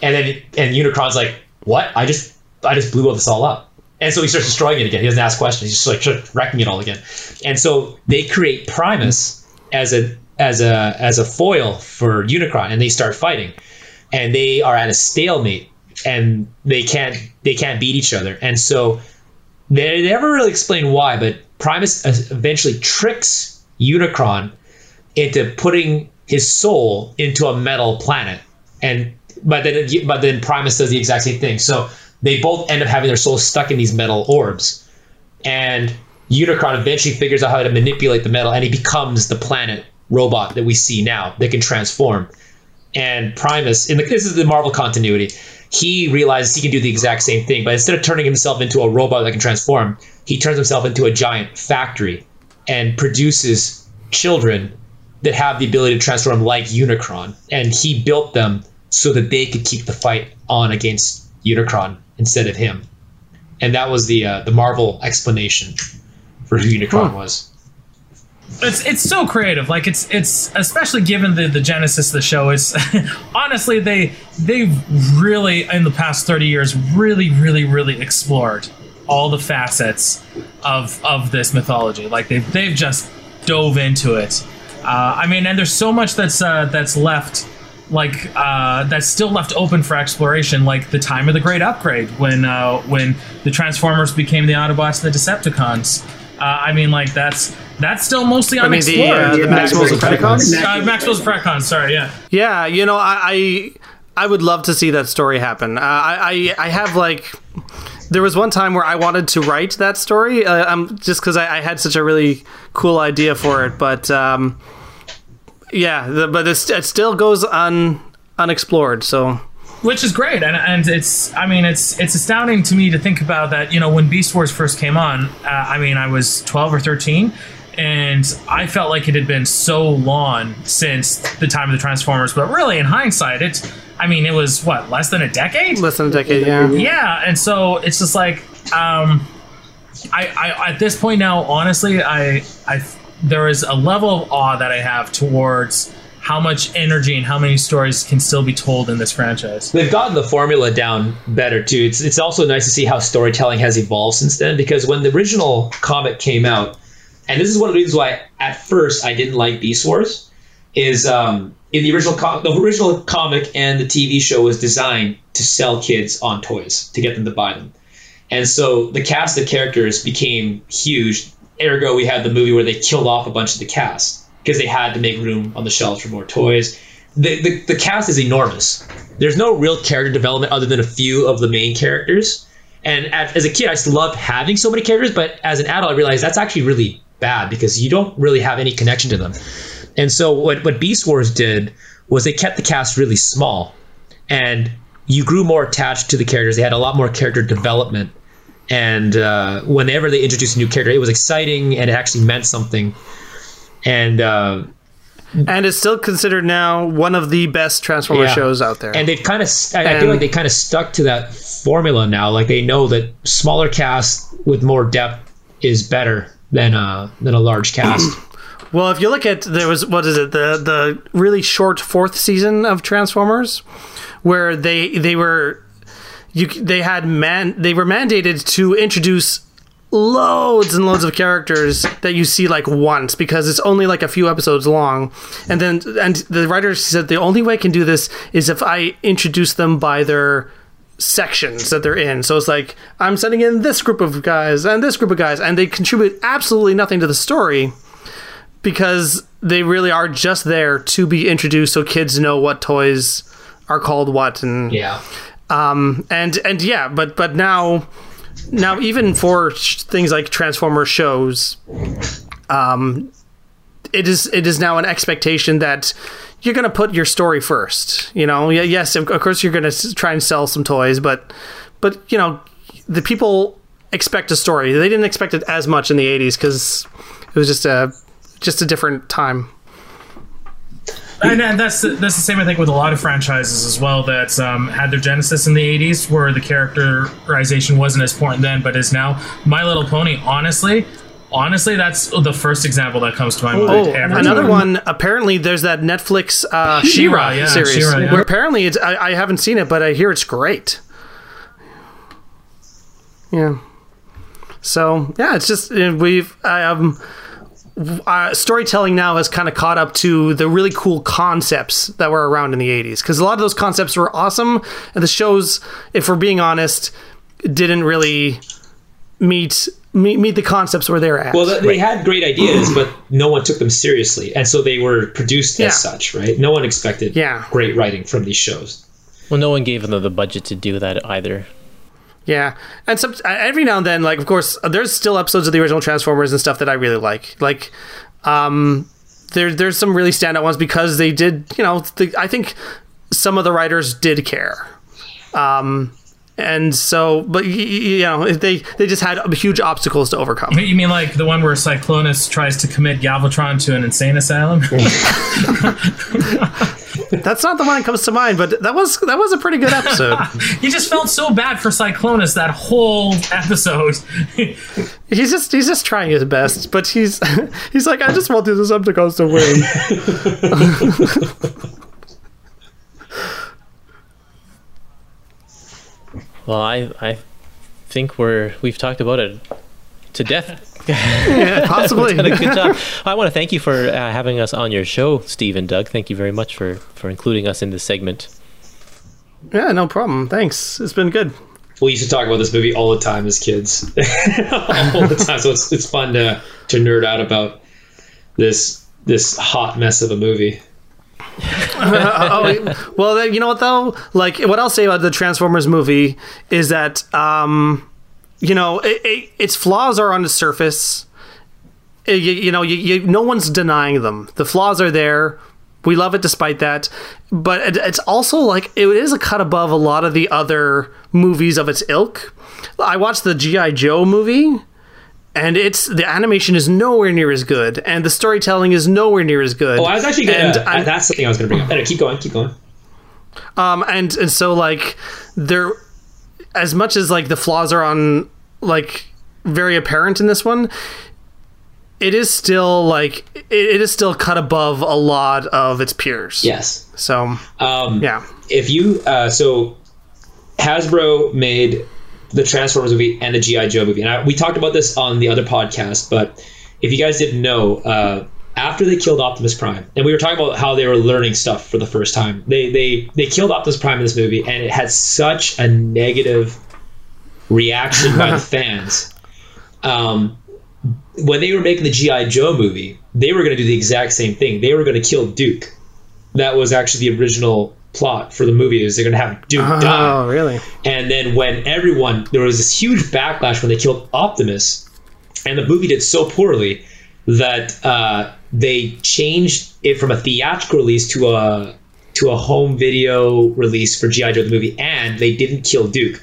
and then and Unicron's like, what? I just I just blew this all up and so he starts destroying it again. He doesn't ask questions. He's just like wrecking it all again. And so they create Primus as a as a as a foil for Unicron, and they start fighting. And they are at a stalemate, and they can't they can't beat each other. And so they never really explain why, but Primus eventually tricks Unicron into putting his soul into a metal planet, and but then but then Primus does the exact same thing. So they both end up having their souls stuck in these metal orbs, and Unicron eventually figures out how to manipulate the metal, and he becomes the planet robot that we see now that can transform. And Primus, in the, this is the Marvel continuity, he realizes he can do the exact same thing, but instead of turning himself into a robot that can transform, he turns himself into a giant factory and produces children that have the ability to transform like Unicron. And he built them so that they could keep the fight on against Unicron instead of him. And that was the uh, the Marvel explanation for who Unicron was. It's it's so creative. Like it's it's especially given the the genesis of the show. It's honestly they they've really in the past thirty years really really really explored all the facets of of this mythology. Like they've they've just dove into it. Uh, I mean, and there's so much that's uh, that's left like uh, that's still left open for exploration, like the time of the Great Upgrade, when uh, when the Transformers became the Autobots and the Decepticons. Uh, I mean, like that's that's still mostly I mean, the, unexplored. uh, the Maximals and Predacons? Uh, Maxwell's Predacons. Sorry, yeah. Yeah, you know, I I, I would love to see that story happen. Uh, I, I I have like. There was one time where I wanted to write that story, uh, um, just because I, I had such a really cool idea for it. But um, yeah, the, but it's, it still goes un, unexplored. So which is great and, and it's i mean it's it's astounding to me to think about that you know when beast wars first came on uh, i mean i was 12 or 13 and i felt like it had been so long since the time of the transformers but really in hindsight it's i mean it was what less than a decade less than a decade, yeah. yeah and so it's just like um I, I at this point now honestly i i there is a level of awe that i have towards how much energy and how many stories can still be told in this franchise They've gotten the formula down better too. It's it's also nice to see how storytelling has evolved since then. Because when the original comic came out, and this is one of the reasons why at first I didn't like Beast Wars, is um, in the original com- the original comic and the TV show was designed to sell kids on toys to get them to buy them, and so the cast of characters became huge. Ergo, we had the movie where they killed off a bunch of the cast because they had to make room on the shelves for more toys. The, the, the cast is enormous. There's no real character development other than a few of the main characters. And as a kid, I just loved having so many characters, but as an adult, I realized that's actually really bad because you don't really have any connection to them. And so, what, what Beast Wars did was they kept the cast really small, and you grew more attached to the characters. They had a lot more character development. And uh, whenever they introduced a new character, it was exciting and it actually meant something and uh, and it's still considered now one of the best Transformer Yeah. shows out there. and they've kind of I, I feel like they kind of stuck to that formula now. Like they know that smaller cast with more depth is better than a than a large cast. Well, if you look at there was what is it the the really short fourth season of Transformers, where they they were you they had man they were mandated to introduce loads and loads of characters that you see like once because it's only like a few episodes long and then and the writers said the only way I can do this is if I introduce them by their sections that they're in. So it's like I'm sending in this group of guys and this group of guys and they contribute absolutely nothing to the story because they really are just there to be introduced so kids know what toys are called what and yeah, um and and yeah but but now now even for sh- things like transformer shows um it is it is now an expectation that you're going to put your story first you know? Yes of course you're going to try and sell some toys but but you know the people expect a story. They didn't expect it as much in the 80s cuz it was just a just a different time and, and that's the, that's the same I think with a lot of franchises as well that um, had their genesis in the 80s where the characterization wasn't as important then but is now My Little Pony honestly honestly that's the first example that comes to my mind Oh, another time. one. Apparently, there's that Netflix uh, She-Ra yeah, series, She-Ra, yeah. where apparently it's. I, I haven't seen it, but I hear it's great. Yeah. So yeah, it's just uh, we've um, uh, storytelling now has kind of caught up to the really cool concepts that were around in the '80s because a lot of those concepts were awesome, and the shows, if we're being honest, didn't really meet meet, meet the concepts where they're at. Well, they had great ideas, but no one took them seriously, and so they were produced Yeah. as such, right? No one expected Yeah. great writing from these shows. Well, no one gave them the budget to do that either. Yeah, and some every now and then, like of course, there's still episodes of the original Transformers and stuff that I really like. Like, um, there there's some really standout ones because they did, you know, the, I think some of the writers did care. Um, and so, but y- y- you know, they they just had huge obstacles to overcome. You mean like the one where Cyclonus tries to commit Galvatron to an insane asylum? That's not the one that comes to mind, but that was that was a pretty good episode. you just felt so bad for Cyclonus that whole episode. he's just he's just trying his best, but he's he's like, I just want to do the Decepticons to win. Well, I I think we're we've talked about it to death. yeah, possibly. Done a good job. I want to thank you for uh, having us on your show, Steve and Doug. Thank you very much for for including us in this segment. Yeah, no problem. Thanks. It's been good. We used to talk about this movie all the time as kids, all the time. So it's, it's fun to to nerd out about this this hot mess of a movie. oh, well, then, you know what though? Like, what I'll say about the Transformers movie is that, um, you know, it, it, its flaws are on the surface. Uh, You, you know, you, you, no one's denying them. The flaws are there. We love it despite that, but it, it's also like it is a cut above a lot of the other movies of its ilk. I watched the GI Joe movie, and it's the animation is nowhere near as good, and the storytelling is nowhere near as good. Oh, I was actually I, I'm- that's something I was gonna bring up. Anyway, keep going, keep going. um and and so like there as much as like the flaws are on like very apparent in this one it is still like it, it is still cut above a lot of its peers Yes. so Um, yeah if you uh, so Hasbro made the Transformers movie and the GI Joe movie, and I, we talked about this on the other podcast. But if you guys didn't know, uh, after they killed Optimus Prime, and we were talking about how they were learning stuff for the first time, they they they killed Optimus Prime in this movie, and it had such a negative reaction by the fans. Um, when they were making the GI Joe movie, they were going to do the exact same thing. They were going to kill Duke. That was actually the original plot for the movie. Is they're going to have Duke die. oh really And then when everyone, there was this huge backlash when they killed Optimus, and the movie did so poorly that uh, they changed it from a theatrical release to a to a home video release for GI Joe the movie, and they didn't kill Duke.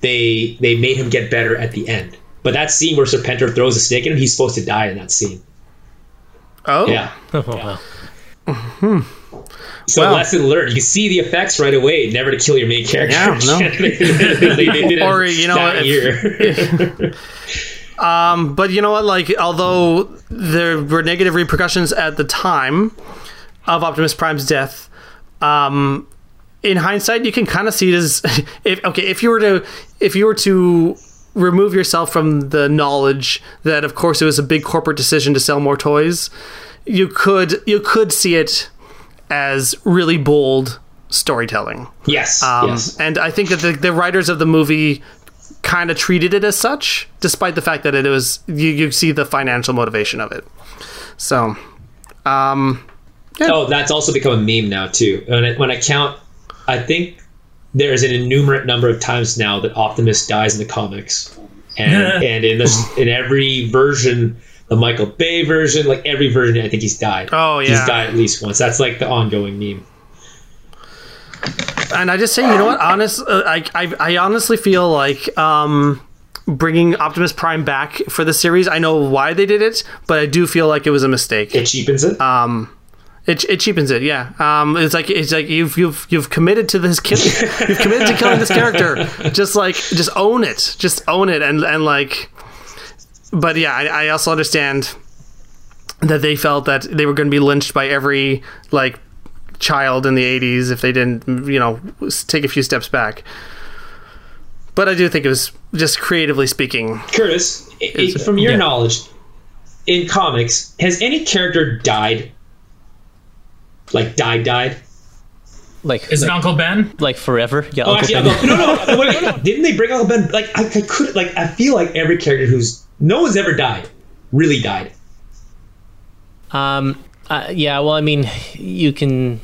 They they made him get better at the end. But that scene where Serpentor throws a snake at him, he's supposed to die in that scene. oh Yeah. Oh, wow. Mm-hmm. So Wow. lesson learned. You can see the effects right away. Never to kill your main character. Yeah, no. they, they did it Or, you know, that if- year. but you know what like although there were negative repercussions at the time of optimus prime's death um in hindsight you can kind of see it as if okay if you were to if you were to remove yourself from the knowledge that of course it was a big corporate decision to sell more toys you could you could see it as really bold storytelling yes. um, yes. And I think that the, the writers of the movie kind of treated it as such, despite the fact that it was you, you see the financial motivation of it. So, um, Oh, that's also become a meme now too. When I, when I count, I think there's an innumerate number of times now that Optimus dies in the comics, and and in this in every version, the Michael Bay version, like every version, I think he's died. Oh, yeah, he's died at least once. That's like the ongoing meme. And I just say, you know what? Honest, uh, I, I I honestly feel like um, bringing Optimus Prime back for the series. I know why they did it, but I do feel like it was a mistake. It cheapens it. Um, it, it cheapens it, yeah. Um, it's like it's like you've you've you've committed to this kill. you've committed to killing this character. Just like just own it. Just own it and and like. But yeah, I, I also understand that they felt that they were going to be lynched by every like child in the '80s if they didn't, you know, take a few steps back. But I do think it was just creatively speaking. Kurtis, i- i- Is it- from your yeah. knowledge, in comics, has any character died? Like died, died? Like Is it Uncle Ben? like forever? Yeah. Oh, Uncle actually, Ben. no, no, no, wait, wait, didn't they bring Uncle Ben? Like, I, I could, like, I feel like every character who's no one's ever died, really died. Um, uh, yeah, well, I mean, you can.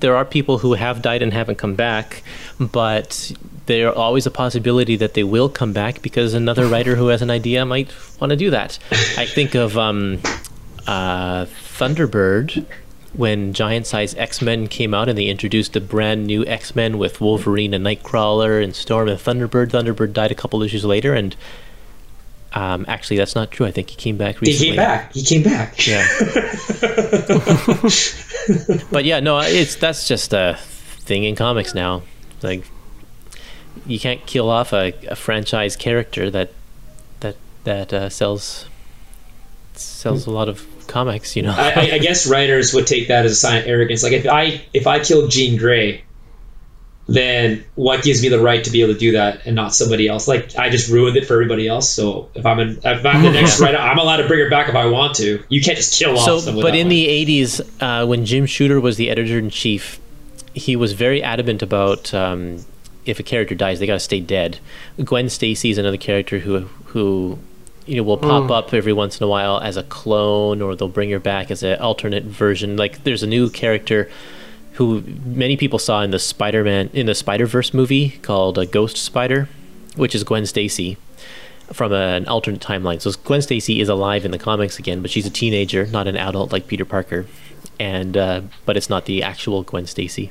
There are people who have died and haven't come back, but there's always a possibility that they will come back because another writer who has an idea might want to do that. I think of um, uh, Thunderbird when Giant Size X Men came out and they introduced a brand new X Men with Wolverine and Nightcrawler and Storm and Thunderbird. Thunderbird died a couple issues later, and um, actually, that's not true. I think he came back recently. He came back. He came back. Yeah. but yeah, no, it's that's just a thing in comics now. Like you can't kill off a, a franchise character that that that uh, sells sells a lot of comics. You know, I, I guess writers would take that as a sign of arrogance. Like if I if I killed Jean Grey, then what gives me the right to be able to do that and not somebody else? Like I just ruined it for everybody else. So if I'm an, if I'm the next writer, I'm allowed to bring her back if I want to. You can't just kill off so, but in way. the '80s, uh, when Jim Shooter was the editor in chief, he was very adamant about um, if a character dies, they got to stay dead. Gwen Stacy is another character who who you know will pop up every once in a while as a clone, or they'll bring her back as an alternate version. Like there's a new character who many people saw in the Spider-Man in the Spider-Verse movie called uh, Ghost Spider, which is Gwen Stacy from an alternate timeline. So Gwen Stacy is alive in the comics again, but she's a teenager, not an adult like Peter Parker. And uh, but it's not the actual Gwen Stacy.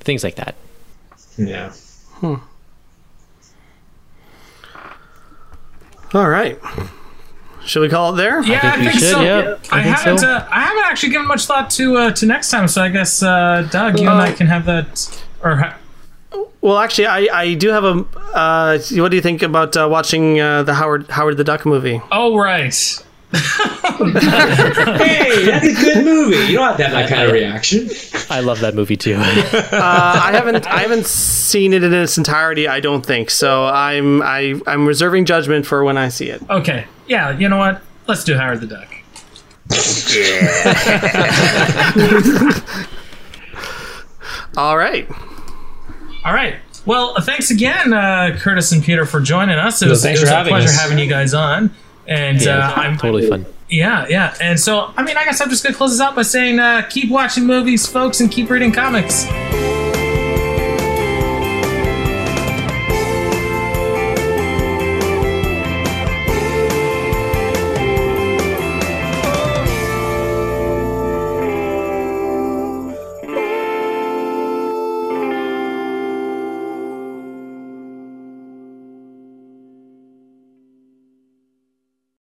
Things like that. yeah. Hmm. All right. Should we call it there? Yeah, think I think, should, so. yeah. I I, think haven't. so. Uh, I haven't actually given much thought to uh, to next time. So I guess uh, Doug, you and I Uh, can have that. Or ha- Well, actually, I, I do have a. Uh, what do you think about uh, watching uh, the Howard Howard the Duck movie? oh right, Hey, that's a good movie. You don't have to have that kind of reaction. I love that movie too. Uh, I haven't I haven't seen it in its entirety. I don't think so. I'm I I'm reserving judgment for when I see it. okay, yeah. You know what? Let's do Howard the Duck. All right. All right. Well, uh, thanks again, uh, Kurtis and Peter, for joining us. It was, thanks it was for a having pleasure us. having you guys on. And yeah, uh, I'm totally fun. Yeah, yeah. And so, I mean, I guess I'm just going to close this out by saying uh, keep watching movies, folks, and keep reading comics.